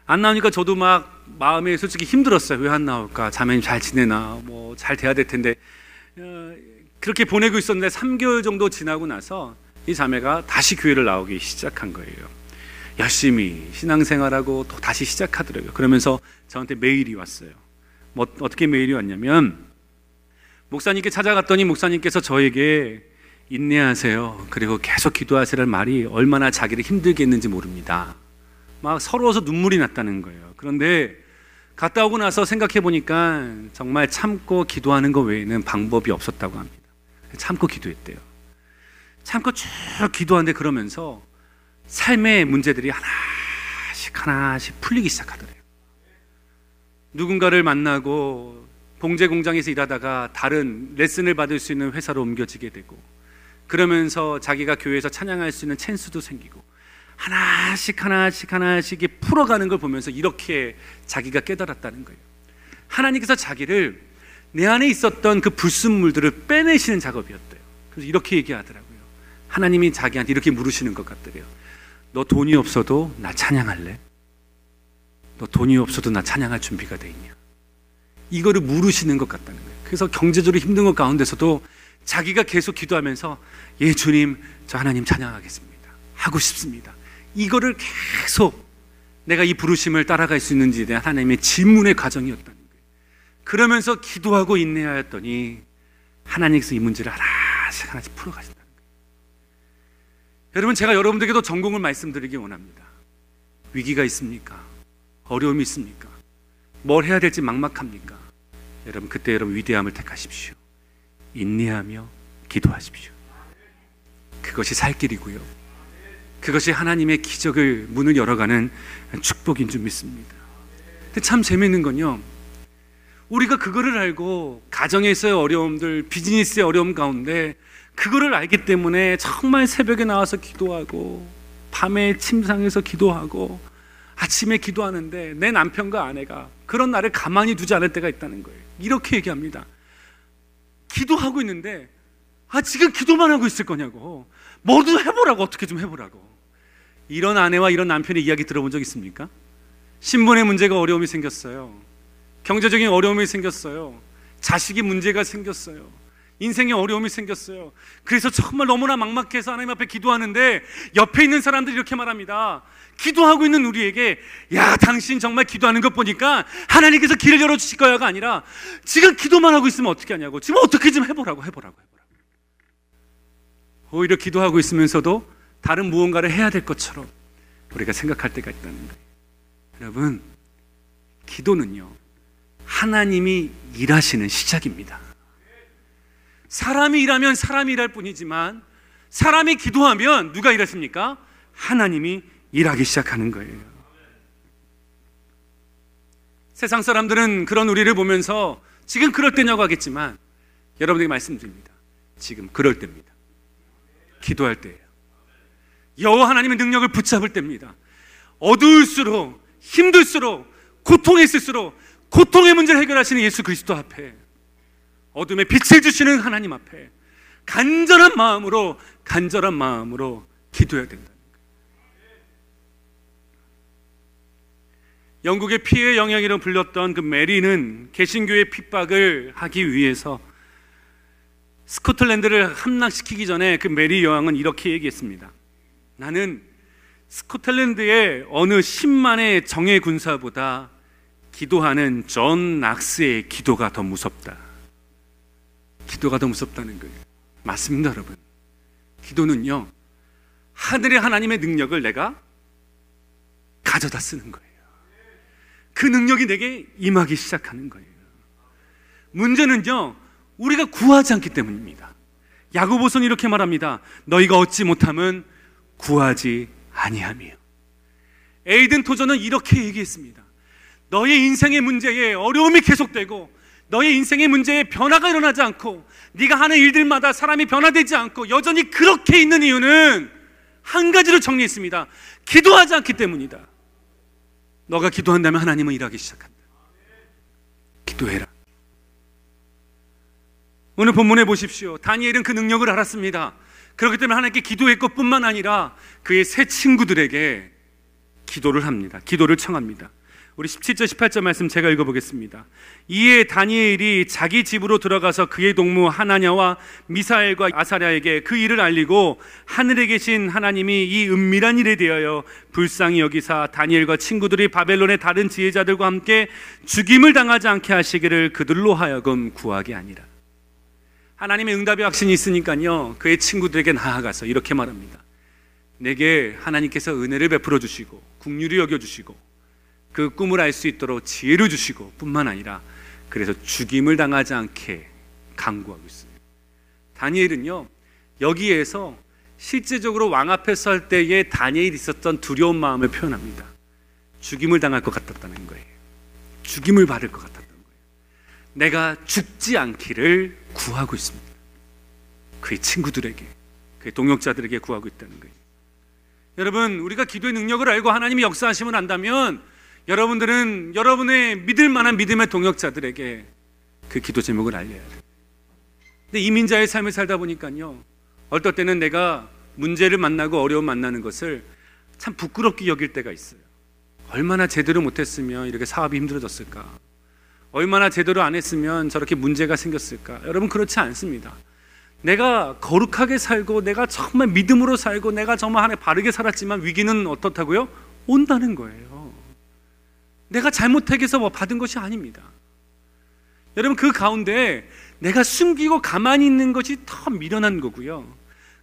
안 나오니까 저도 막 마음이 솔직히 힘들었어요. 왜 안 나올까? 자매님 잘 지내나? 뭐 잘 돼야 될 텐데 어, 그렇게 보내고 있었는데 3개월 정도 지나고 나서 이 자매가 다시 교회를 나오기 시작한 거예요. 열심히 신앙생활하고 또 다시 시작하더라고요. 그러면서 저한테 메일이 왔어요. 뭐 어떻게 메일이 왔냐면 목사님께 찾아갔더니 목사님께서 저에게 인내하세요. 그리고 계속 기도하세요라는 말이 얼마나 자기를 힘들게 했는지 모릅니다. 막 서러워서 눈물이 났다는 거예요. 그런데 갔다 오고 나서 생각해 보니까 정말 참고 기도하는 것 외에는 방법이 없었다고 합니다. 참고 기도했대요. 참고 쭉 기도하는데 그러면서 삶의 문제들이 하나씩 하나씩 풀리기 시작하더래요. 누군가를 만나고 봉제 공장에서 일하다가 다른 레슨을 받을 수 있는 회사로 옮겨지게 되고 그러면서 자기가 교회에서 찬양할 수 있는 찬스도 생기고 하나씩 하나씩 하나씩 풀어가는 걸 보면서 이렇게 자기가 깨달았다는 거예요. 하나님께서 자기를 내 안에 있었던 그 불순물들을 빼내시는 작업이었대요. 그래서 이렇게 얘기하더라고요. 하나님이 자기한테 이렇게 물으시는 것 같더래요. 너 돈이 없어도 나 찬양할래? 너 돈이 없어도 나 찬양할 준비가 돼 있냐? 이거를 물으시는 것 같다는 거예요. 그래서 경제적으로 힘든 것 가운데서도 자기가 계속 기도하면서 예 주님 저 하나님 찬양하겠습니다. 하고 싶습니다. 이거를 계속 내가 이 부르심을 따라갈 수 있는지에 대한 하나님의 질문의 과정이었다는 거예요. 그러면서 기도하고 인내하였더니 하나님께서 이 문제를 하나씩 하나씩 풀어가신다는 거예요. 여러분 제가 여러분들에게도 전공을 말씀드리기 원합니다. 위기가 있습니까? 어려움이 있습니까? 뭘 해야 될지 막막합니까? 여러분 그때 여러분 위대함을 택하십시오. 인내하며 기도하십시오. 그것이 살 길이고요. 그것이 하나님의 기적을 문을 열어가는 축복인 줄 믿습니다. 근데 참 재밌는 건요. 우리가 그거를 알고 가정에서의 어려움들, 비즈니스의 어려움 가운데 그거를 알기 때문에 정말 새벽에 나와서 기도하고 밤에 침상에서 기도하고 아침에 기도하는데 내 남편과 아내가 그런 나를 가만히 두지 않을 때가 있다는 거예요. 이렇게 얘기합니다. 기도하고 있는데 아 지금 기도만 하고 있을 거냐고 뭐도 해보라고 어떻게 좀 해보라고 이런 아내와 이런 남편의 이야기 들어본 적 있습니까? 신분의 문제가 어려움이 생겼어요. 경제적인 어려움이 생겼어요. 자식이 문제가 생겼어요. 인생에 어려움이 생겼어요. 그래서 정말 너무나 막막해서 하나님 앞에 기도하는데 옆에 있는 사람들이 이렇게 말합니다. 기도하고 있는 우리에게 야 당신 정말 기도하는 것 보니까 하나님께서 길을 열어 주실 거야가 아니라 지금 기도만 하고 있으면 어떻게 하냐고 지금 어떻게 좀 해보라고 해보라고 해보라고 오히려 기도하고 있으면서도 다른 무언가를 해야 될 것처럼 우리가 생각할 때가 있다는 거예요 여러분 기도는요 하나님이 일하시는 시작입니다 사람이 일하면 사람이 일할 뿐이지만 사람이 기도하면 누가 일했습니까? 하나님이 일하기 시작하는 거예요. 세상 사람들은 그런 우리를 보면서 지금 그럴 때냐고 하겠지만 여러분에게 말씀드립니다. 지금 그럴 때입니다. 기도할 때예요. 여호와 하나님의 능력을 붙잡을 때입니다. 어두울수록 힘들수록 고통에 있을수록 고통의 문제를 해결하시는 예수 그리스도 앞에 어둠에 빛을 주시는 하나님 앞에 간절한 마음으로 간절한 마음으로 기도해야 된다. 영국의 피해 영향이라고 불렸던 그 메리는 개신교의 핍박을 하기 위해서 스코틀랜드를 함락시키기 전에 그 메리 여왕은 이렇게 얘기했습니다. 나는 스코틀랜드의 어느 10만의 정예 군사보다 기도하는 존 낙스의 기도가 더 무섭다. 기도가 더 무섭다는 거예요. 맞습니다, 여러분. 기도는요, 하늘의 하나님의 능력을 내가 가져다 쓰는 거예요. 그 능력이 내게 임하기 시작하는 거예요. 문제는요, 우리가 구하지 않기 때문입니다. 야고보서는 이렇게 말합니다. 너희가 얻지 못함은 구하지 아니하며. 에이든 토저는 이렇게 얘기했습니다. 너의 인생의 문제에 어려움이 계속되고 너의 인생의 문제에 변화가 일어나지 않고 네가 하는 일들마다 사람이 변화되지 않고 여전히 그렇게 있는 이유는 한 가지로 정리했습니다. 기도하지 않기 때문이다. 너가 기도한다면 하나님은 일하기 시작한다. 기도해라. 오늘 본문에 보십시오. 다니엘은 그 능력을 알았습니다. 그렇기 때문에 하나님께 기도했고 뿐만 아니라 그의 새 친구들에게 기도를 합니다. 기도를 청합니다. 우리 17절 18절 말씀 제가 읽어보겠습니다. 이에 다니엘이 자기 집으로 들어가서 그의 동무 하나냐와 미사엘과 아사랴에게 그 일을 알리고 하늘에 계신 하나님이 이 은밀한 일에 대하여 불쌍히 여기사 다니엘과 친구들이 바벨론의 다른 지혜자들과 함께 죽임을 당하지 않게 하시기를 그들로 하여금 구하게 아니라 하나님의 응답의 확신이 있으니까요 그의 친구들에게 나아가서 이렇게 말합니다. 내게 하나님께서 은혜를 베풀어 주시고 국률이 여겨 주시고 그 꿈을 알 수 있도록 지혜를 주시고 뿐만 아니라 그래서 죽임을 당하지 않게 강구하고 있습니다. 다니엘은요 여기에서 실제적으로 왕 앞에 설 때에 다니엘이 있었던 두려운 마음을 표현합니다. 죽임을 당할 것 같았다는 거예요. 죽임을 받을 것 같았다는 거예요. 내가 죽지 않기를 구하고 있습니다. 그의 친구들에게, 그의 동역자들에게 구하고 있다는 거예요. 여러분, 우리가 기도의 능력을 알고 하나님이 역사하심을 안다면 여러분들은 여러분의 믿을 만한 믿음의 동역자들에게 그 기도 제목을 알려야 돼요. 근데 이민자의 삶을 살다 보니까요. 어떨 때는 내가 문제를 만나고 어려움 만나는 것을 참 부끄럽게 여길 때가 있어요. 얼마나 제대로 못했으면 이렇게 사업이 힘들어졌을까? 얼마나 제대로 안 했으면 저렇게 문제가 생겼을까? 여러분 그렇지 않습니다. 내가 거룩하게 살고 내가 정말 믿음으로 살고 내가 정말 하나 바르게 살았지만 위기는 어떻다고요? 온다는 거예요. 내가 잘못해서 뭐 받은 것이 아닙니다. 여러분 그 가운데 내가 숨기고 가만히 있는 것이 더 미련한 거고요.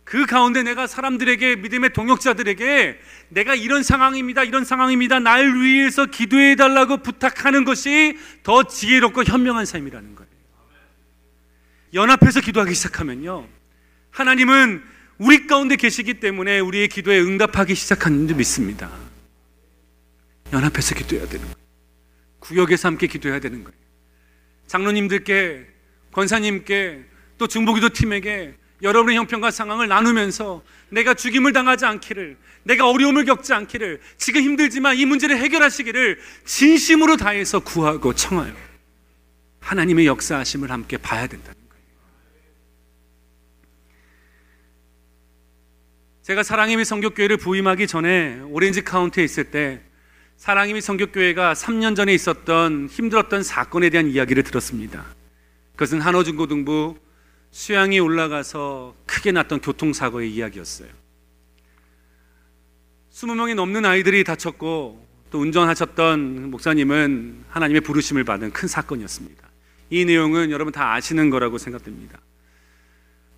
그 가운데 내가 사람들에게 믿음의 동역자들에게 내가 이런 상황입니다. 이런 상황입니다. 날 위해서 기도해 달라고 부탁하는 것이 더 지혜롭고 현명한 삶이라는 거예요. 연합해서 기도하기 시작하면요. 하나님은 우리 가운데 계시기 때문에 우리의 기도에 응답하기 시작하는 줄 믿습니다. 연합해서 기도해야 되는 거예요. 구역에서 함께 기도해야 되는 거예요. 장로님들께, 권사님께, 또 중보기도 팀에게 여러분의 형편과 상황을 나누면서 내가 죽임을 당하지 않기를, 내가 어려움을 겪지 않기를, 지금 힘들지만 이 문제를 해결하시기를 진심으로 다해서 구하고 청하요. 하나님의 역사하심을 함께 봐야 된다는 거예요. 제가 사랑의 성교교회를 부임하기 전에 오렌지 카운티에 있을 때 사랑의 성교교회가 3년 전에 있었던 힘들었던 사건에 대한 이야기를 들었습니다. 그것은 한어중고등부 수양이 올라가서 크게 났던 교통사고의 이야기였어요. 20명이 넘는 아이들이 다쳤고 또 운전하셨던 목사님은 하나님의 부르심을 받은 큰 사건이었습니다. 이 내용은 여러분 다 아시는 거라고 생각됩니다.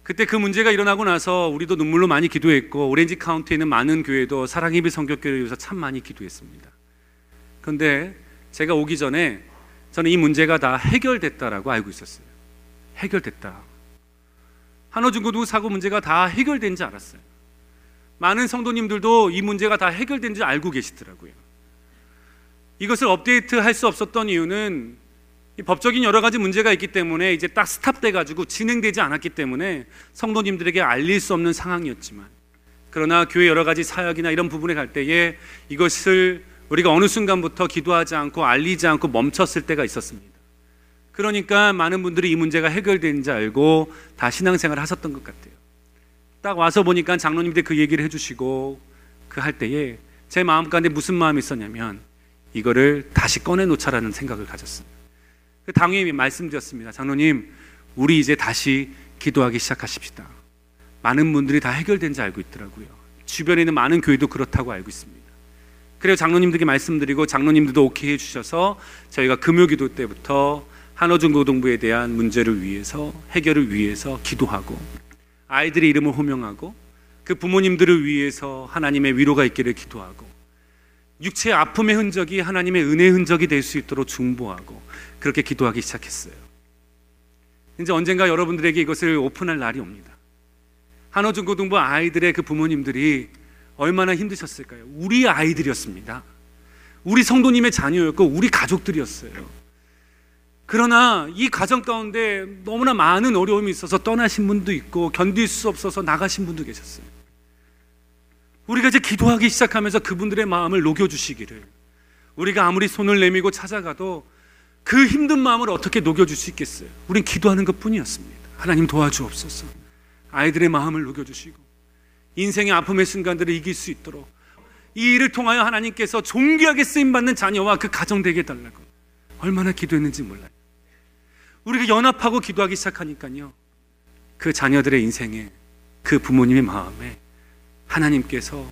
그때 그 문제가 일어나고 나서 우리도 눈물로 많이 기도했고 오렌지 카운티에 있는 많은 교회도 사랑의 빛 성교교회를 위해서 참 많이 기도했습니다. 그런데 제가 오기 전에 저는 이 문제가 다 해결됐다라고 알고 있었어요. 해결됐다. 한호중고등 사고 문제가 다 해결된 줄 알았어요. 많은 성도님들도 이 문제가 다 해결된 줄 알고 계시더라고요. 이것을 업데이트 할 수 없었던 이유는 법적인 여러 가지 문제가 있기 때문에 이제 딱 스탑돼 가지고 진행되지 않았기 때문에 성도님들에게 알릴 수 없는 상황이었지만 그러나 교회 여러 가지 사역이나 이런 부분에 갈 때에 이것을 우리가 어느 순간부터 기도하지 않고 알리지 않고 멈췄을 때가 있었습니다. 그러니까 많은 분들이 이 문제가 해결된지 알고 다 신앙생활을 하셨던 것 같아요. 딱 와서 보니까 장로님들이 그 얘기를 해주시고 그 할 때에 제 마음 가운데 무슨 마음이 있었냐면 이거를 다시 꺼내놓자라는 생각을 가졌어요. 그 당연히 말씀드렸습니다. 장로님, 우리 이제 다시 기도하기 시작하십시다. 많은 분들이 다 해결된지 알고 있더라고요. 주변에 있는 많은 교회도 그렇다고 알고 있습니다. 그래서 장로님들께 말씀드리고 장로님들도 오케이 해주셔서 저희가 금요기도 때부터 한어중고등부에 대한 문제를 위해서 해결을 위해서 기도하고 아이들의 이름을 호명하고 그 부모님들을 위해서 하나님의 위로가 있기를 기도하고 육체의 아픔의 흔적이 하나님의 은혜의 흔적이 될 수 있도록 중보하고 그렇게 기도하기 시작했어요. 이제 언젠가 여러분들에게 이것을 오픈할 날이 옵니다. 한어중고등부 아이들의 그 부모님들이 얼마나 힘드셨을까요? 우리 아이들이었습니다. 우리 성도님의 자녀였고 우리 가족들이었어요. 그러나 이 가정 가운데 너무나 많은 어려움이 있어서 떠나신 분도 있고 견딜 수 없어서 나가신 분도 계셨어요. 우리가 이제 기도하기 시작하면서 그분들의 마음을 녹여주시기를 우리가 아무리 손을 내밀고 찾아가도 그 힘든 마음을 어떻게 녹여줄 수 있겠어요? 우린 기도하는 것 뿐이었습니다. 하나님 도와주옵소서. 아이들의 마음을 녹여주시고 인생의 아픔의 순간들을 이길 수 있도록 이 일을 통하여 하나님께서 존귀하게 쓰임받는 자녀와 그 가정 되게 해달라고 얼마나 기도했는지 몰라요. 우리가 연합하고 기도하기 시작하니까요. 그 자녀들의 인생에 그 부모님의 마음에 하나님께서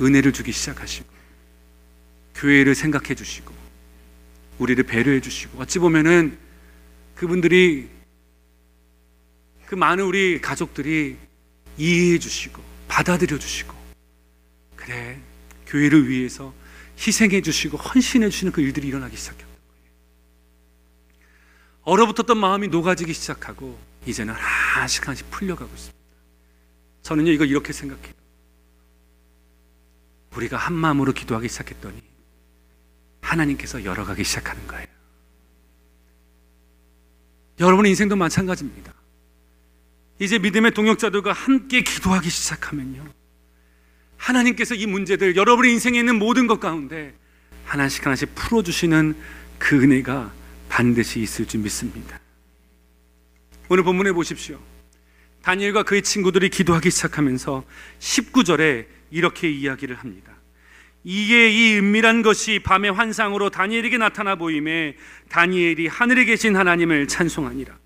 은혜를 주기 시작하시고 교회를 생각해 주시고 우리를 배려해 주시고 어찌 보면은 그분들이 그 많은 우리 가족들이 이해해 주시고 받아들여 주시고 그래 교회를 위해서 희생해 주시고 헌신해 주시는 그 일들이 일어나기 시작했던 거예요. 얼어붙었던 마음이 녹아지기 시작하고 이제는 하나씩 하나씩 풀려가고 있습니다. 저는요 이걸 이렇게 생각해요. 우리가 한 마음으로 기도하기 시작했더니 하나님께서 열어가기 시작하는 거예요. 여러분의 인생도 마찬가지입니다. 이제 믿음의 동역자들과 함께 기도하기 시작하면요. 하나님께서 이 문제들, 여러분의 인생에 있는 모든 것 가운데 하나씩 하나씩 풀어주시는 그 은혜가 반드시 있을 줄 믿습니다. 오늘 본문에 보십시오. 다니엘과 그의 친구들이 기도하기 시작하면서 19절에 이렇게 이야기를 합니다. 이에 이 은밀한 것이 밤의 환상으로 다니엘에게 나타나 보임에 다니엘이 하늘에 계신 하나님을 찬송하니라.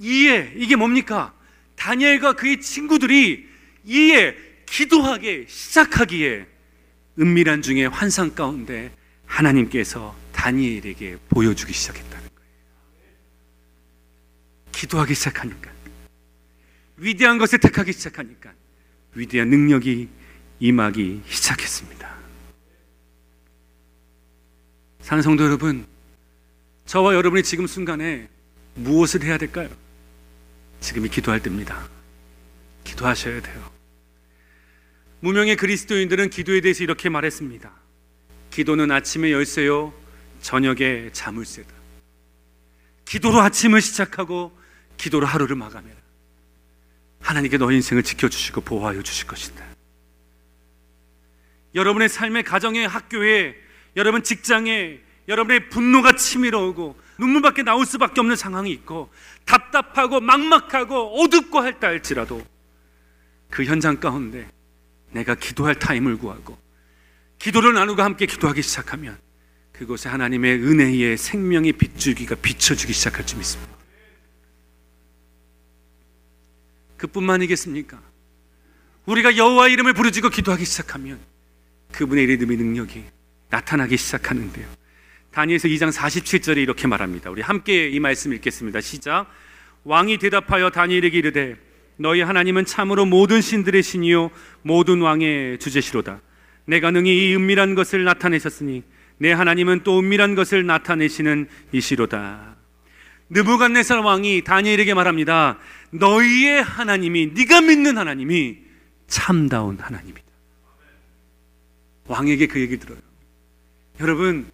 이에 이게 뭡니까? 다니엘과 그의 친구들이 이에 기도하게 시작하기에 은밀한 중에 환상 가운데 하나님께서 다니엘에게 보여주기 시작했다는 거예요. 기도하기 시작하니까 위대한 것을 택하기 시작하니까 위대한 능력이 임하기 시작했습니다. 사는 성도 여러분, 저와 여러분이 지금 순간에 무엇을 해야 될까요? 지금이 기도할 때입니다. 기도하셔야 돼요. 무명의 그리스도인들은 기도에 대해서 이렇게 말했습니다. 기도는 아침에 열쇠요, 저녁에 자물쇠다. 기도로 아침을 시작하고 기도로 하루를 마감해라. 하나님께 너의 인생을 지켜주시고 보호하여 주실 것이다. 여러분의 삶의 가정에 학교에 여러분 직장에 여러분의 분노가 치밀어 오고 눈물밖에 나올 수밖에 없는 상황이 있고 답답하고 막막하고 어둡고 할다 할지라도 그 현장 가운데 내가 기도할 타임을 구하고 기도를 나누고 함께 기도하기 시작하면 그곳에 하나님의 은혜의 생명의 빛주기가 비춰주기 시작할 줄 믿습니다. 그뿐만이겠습니까? 우리가 여호와 이름을 부르짖고 기도하기 시작하면 그분의 이름의 능력이 나타나기 시작하는데요. 다니엘서 2장 47절에 이렇게 말합니다. 우리 함께 이 말씀 읽겠습니다. 시작. 왕이 대답하여 다니엘에게 이르되 너희 하나님은 참으로 모든 신들의 신이요 모든 왕의 주제시로다. 내가 능히 이 은밀한 것을 나타내셨으니 내 하나님은 또 은밀한 것을 나타내시는 이시로다. 느부갓네살 왕이 다니엘에게 말합니다. 너희의 하나님이 네가 믿는 하나님이 참다운 하나님이다. 왕에게 그 얘기 들어요. 여러분,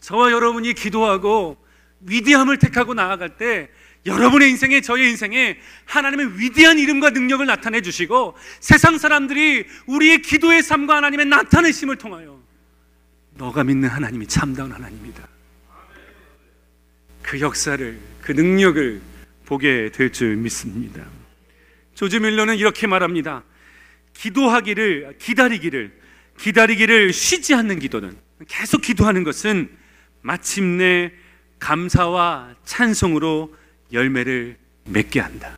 저와 여러분이 기도하고 위대함을 택하고 나아갈 때 여러분의 인생에 저의 인생에 하나님의 위대한 이름과 능력을 나타내 주시고 세상 사람들이 우리의 기도의 삶과 하나님의 나타내심을 통하여 너가 믿는 하나님이 참다운 하나님이다. 그 역사를 그 능력을 보게 될 줄 믿습니다. 조지 밀러는 이렇게 말합니다. 기도하기를 기다리기를 기다리기를 쉬지 않는 기도는 계속 기도하는 것은 마침내 감사와 찬송으로 열매를 맺게 한다.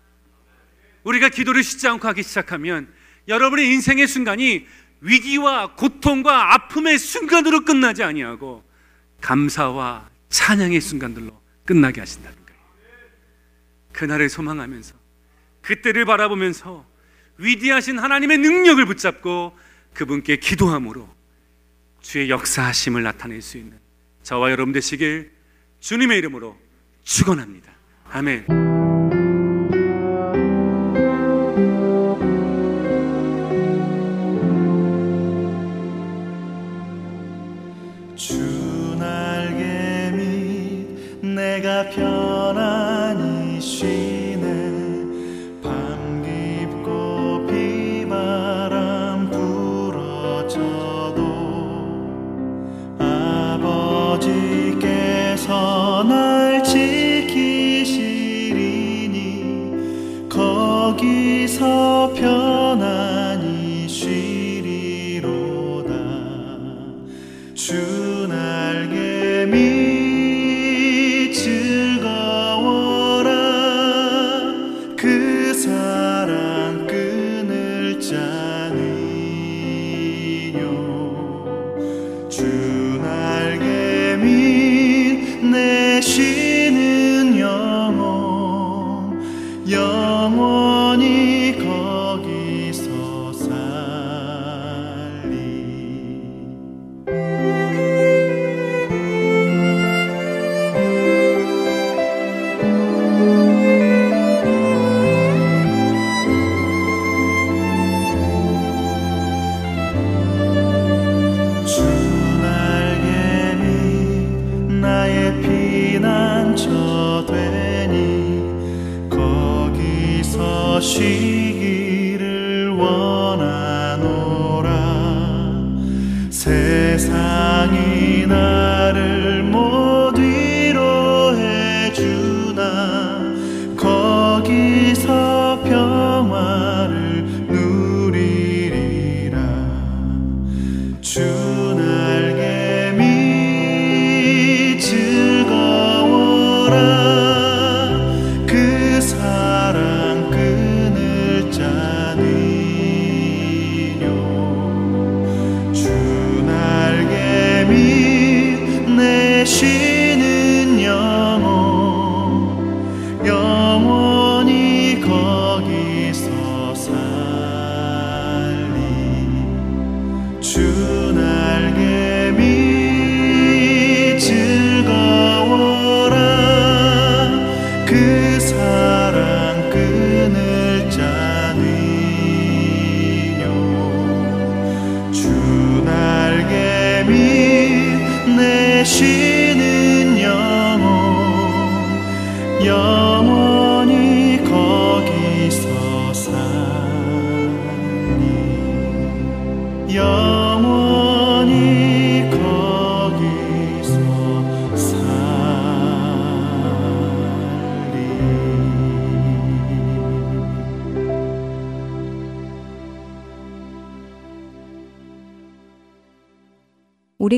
우리가 기도를 쉬지 않고 하기 시작하면 여러분의 인생의 순간이 위기와 고통과 아픔의 순간으로 끝나지 아니하고 감사와 찬양의 순간들로 끝나게 하신다는 거예요. 그날을 소망하면서 그때를 바라보면서 위대하신 하나님의 능력을 붙잡고 그분께 기도함으로 주의 역사하심을 나타낼 수 있는 저와 여러분 되시길 주님의 이름으로 축원합니다. 아멘. 주 날개 밑 내가 편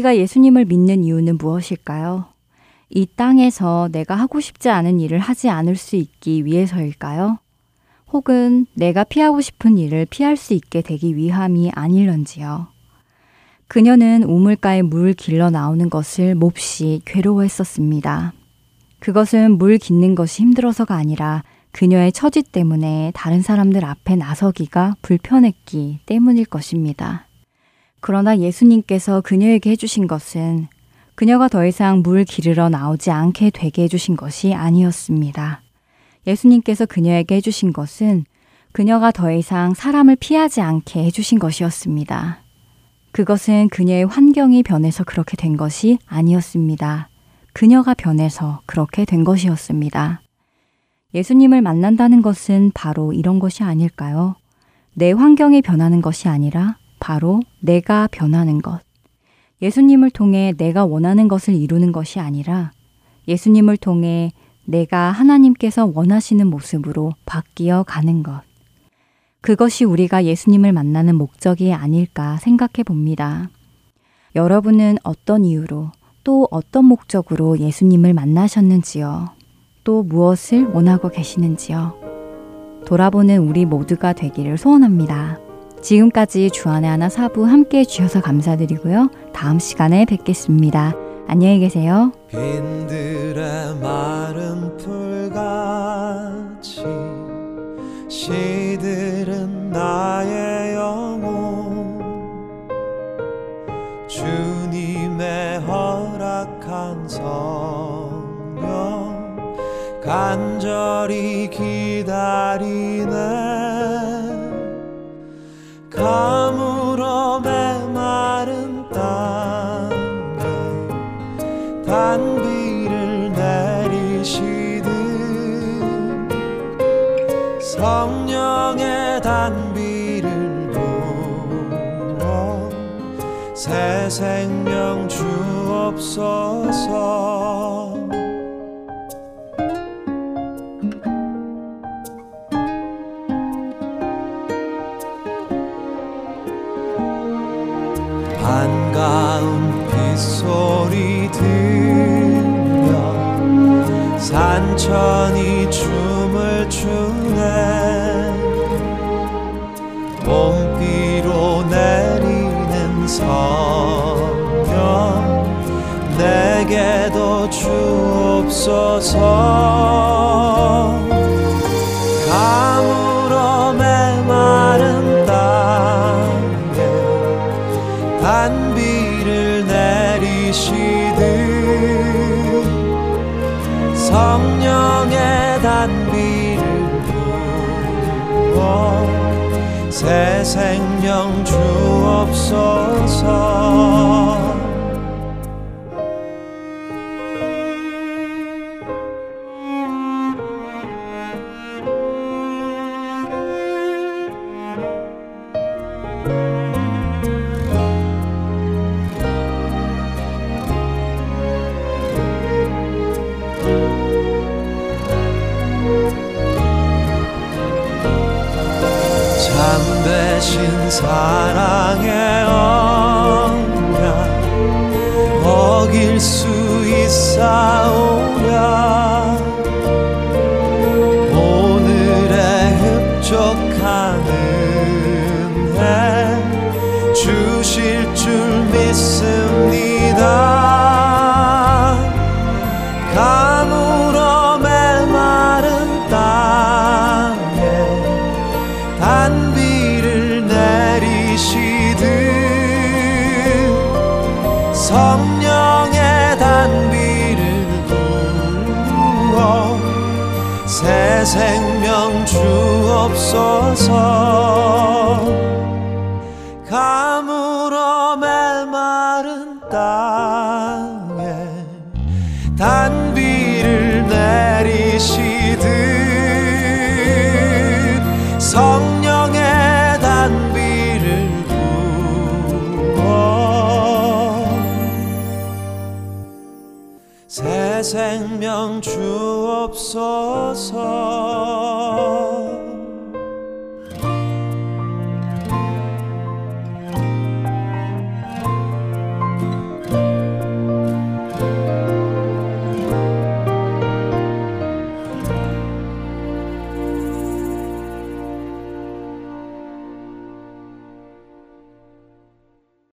우리가 예수님을 믿는 이유는 무엇일까요? 이 땅에서 내가 하고 싶지 않은 일을 하지 않을 수 있기 위해서일까요? 혹은 내가 피하고 싶은 일을 피할 수 있게 되기 위함이 아닐런지요. 그녀는 우물가에 물 길러 나오는 것을 몹시 괴로워했었습니다. 그것은 물 깃는 것이 힘들어서가 아니라 그녀의 처지 때문에 다른 사람들 앞에 나서기가 불편했기 때문일 것입니다. 그러나 예수님께서 그녀에게 해주신 것은 그녀가 더 이상 물 기르러 나오지 않게 되게 해주신 것이 아니었습니다. 예수님께서 그녀에게 해주신 것은 그녀가 더 이상 사람을 피하지 않게 해주신 것이었습니다. 그것은 그녀의 환경이 변해서 그렇게 된 것이 아니었습니다. 그녀가 변해서 그렇게 된 것이었습니다. 예수님을 만난다는 것은 바로 이런 것이 아닐까요? 내 환경이 변하는 것이 아니라 바로 내가 변하는 것. 예수님을 통해 내가 원하는 것을 이루는 것이 아니라 예수님을 통해 내가 하나님께서 원하시는 모습으로 바뀌어 가는 것. 그것이 우리가 예수님을 만나는 목적이 아닐까 생각해 봅니다. 여러분은 어떤 이유로 또 어떤 목적으로 예수님을 만나셨는지요? 또 무엇을 원하고 계시는지요? 돌아보는 우리 모두가 되기를 소원합니다. 지금까지 주안의 하나 사부 함께 해주셔서 감사드리고요. 다음 시간에 뵙겠습니다. 안녕히 계세요. 빈들의 마른 풀같이 시들은 나의 영혼 주님의 허락한 성령 간절히 기다리네 가물어 메마른 땅에 단비를 내리시듯 성령의 단비를 부어 새 생명 주옵소서 반가운 빗소리 들려. 산천이 춤을 추네. 봄비로 내리는 성령 내게도 주옵소서 새 생명 주옵소서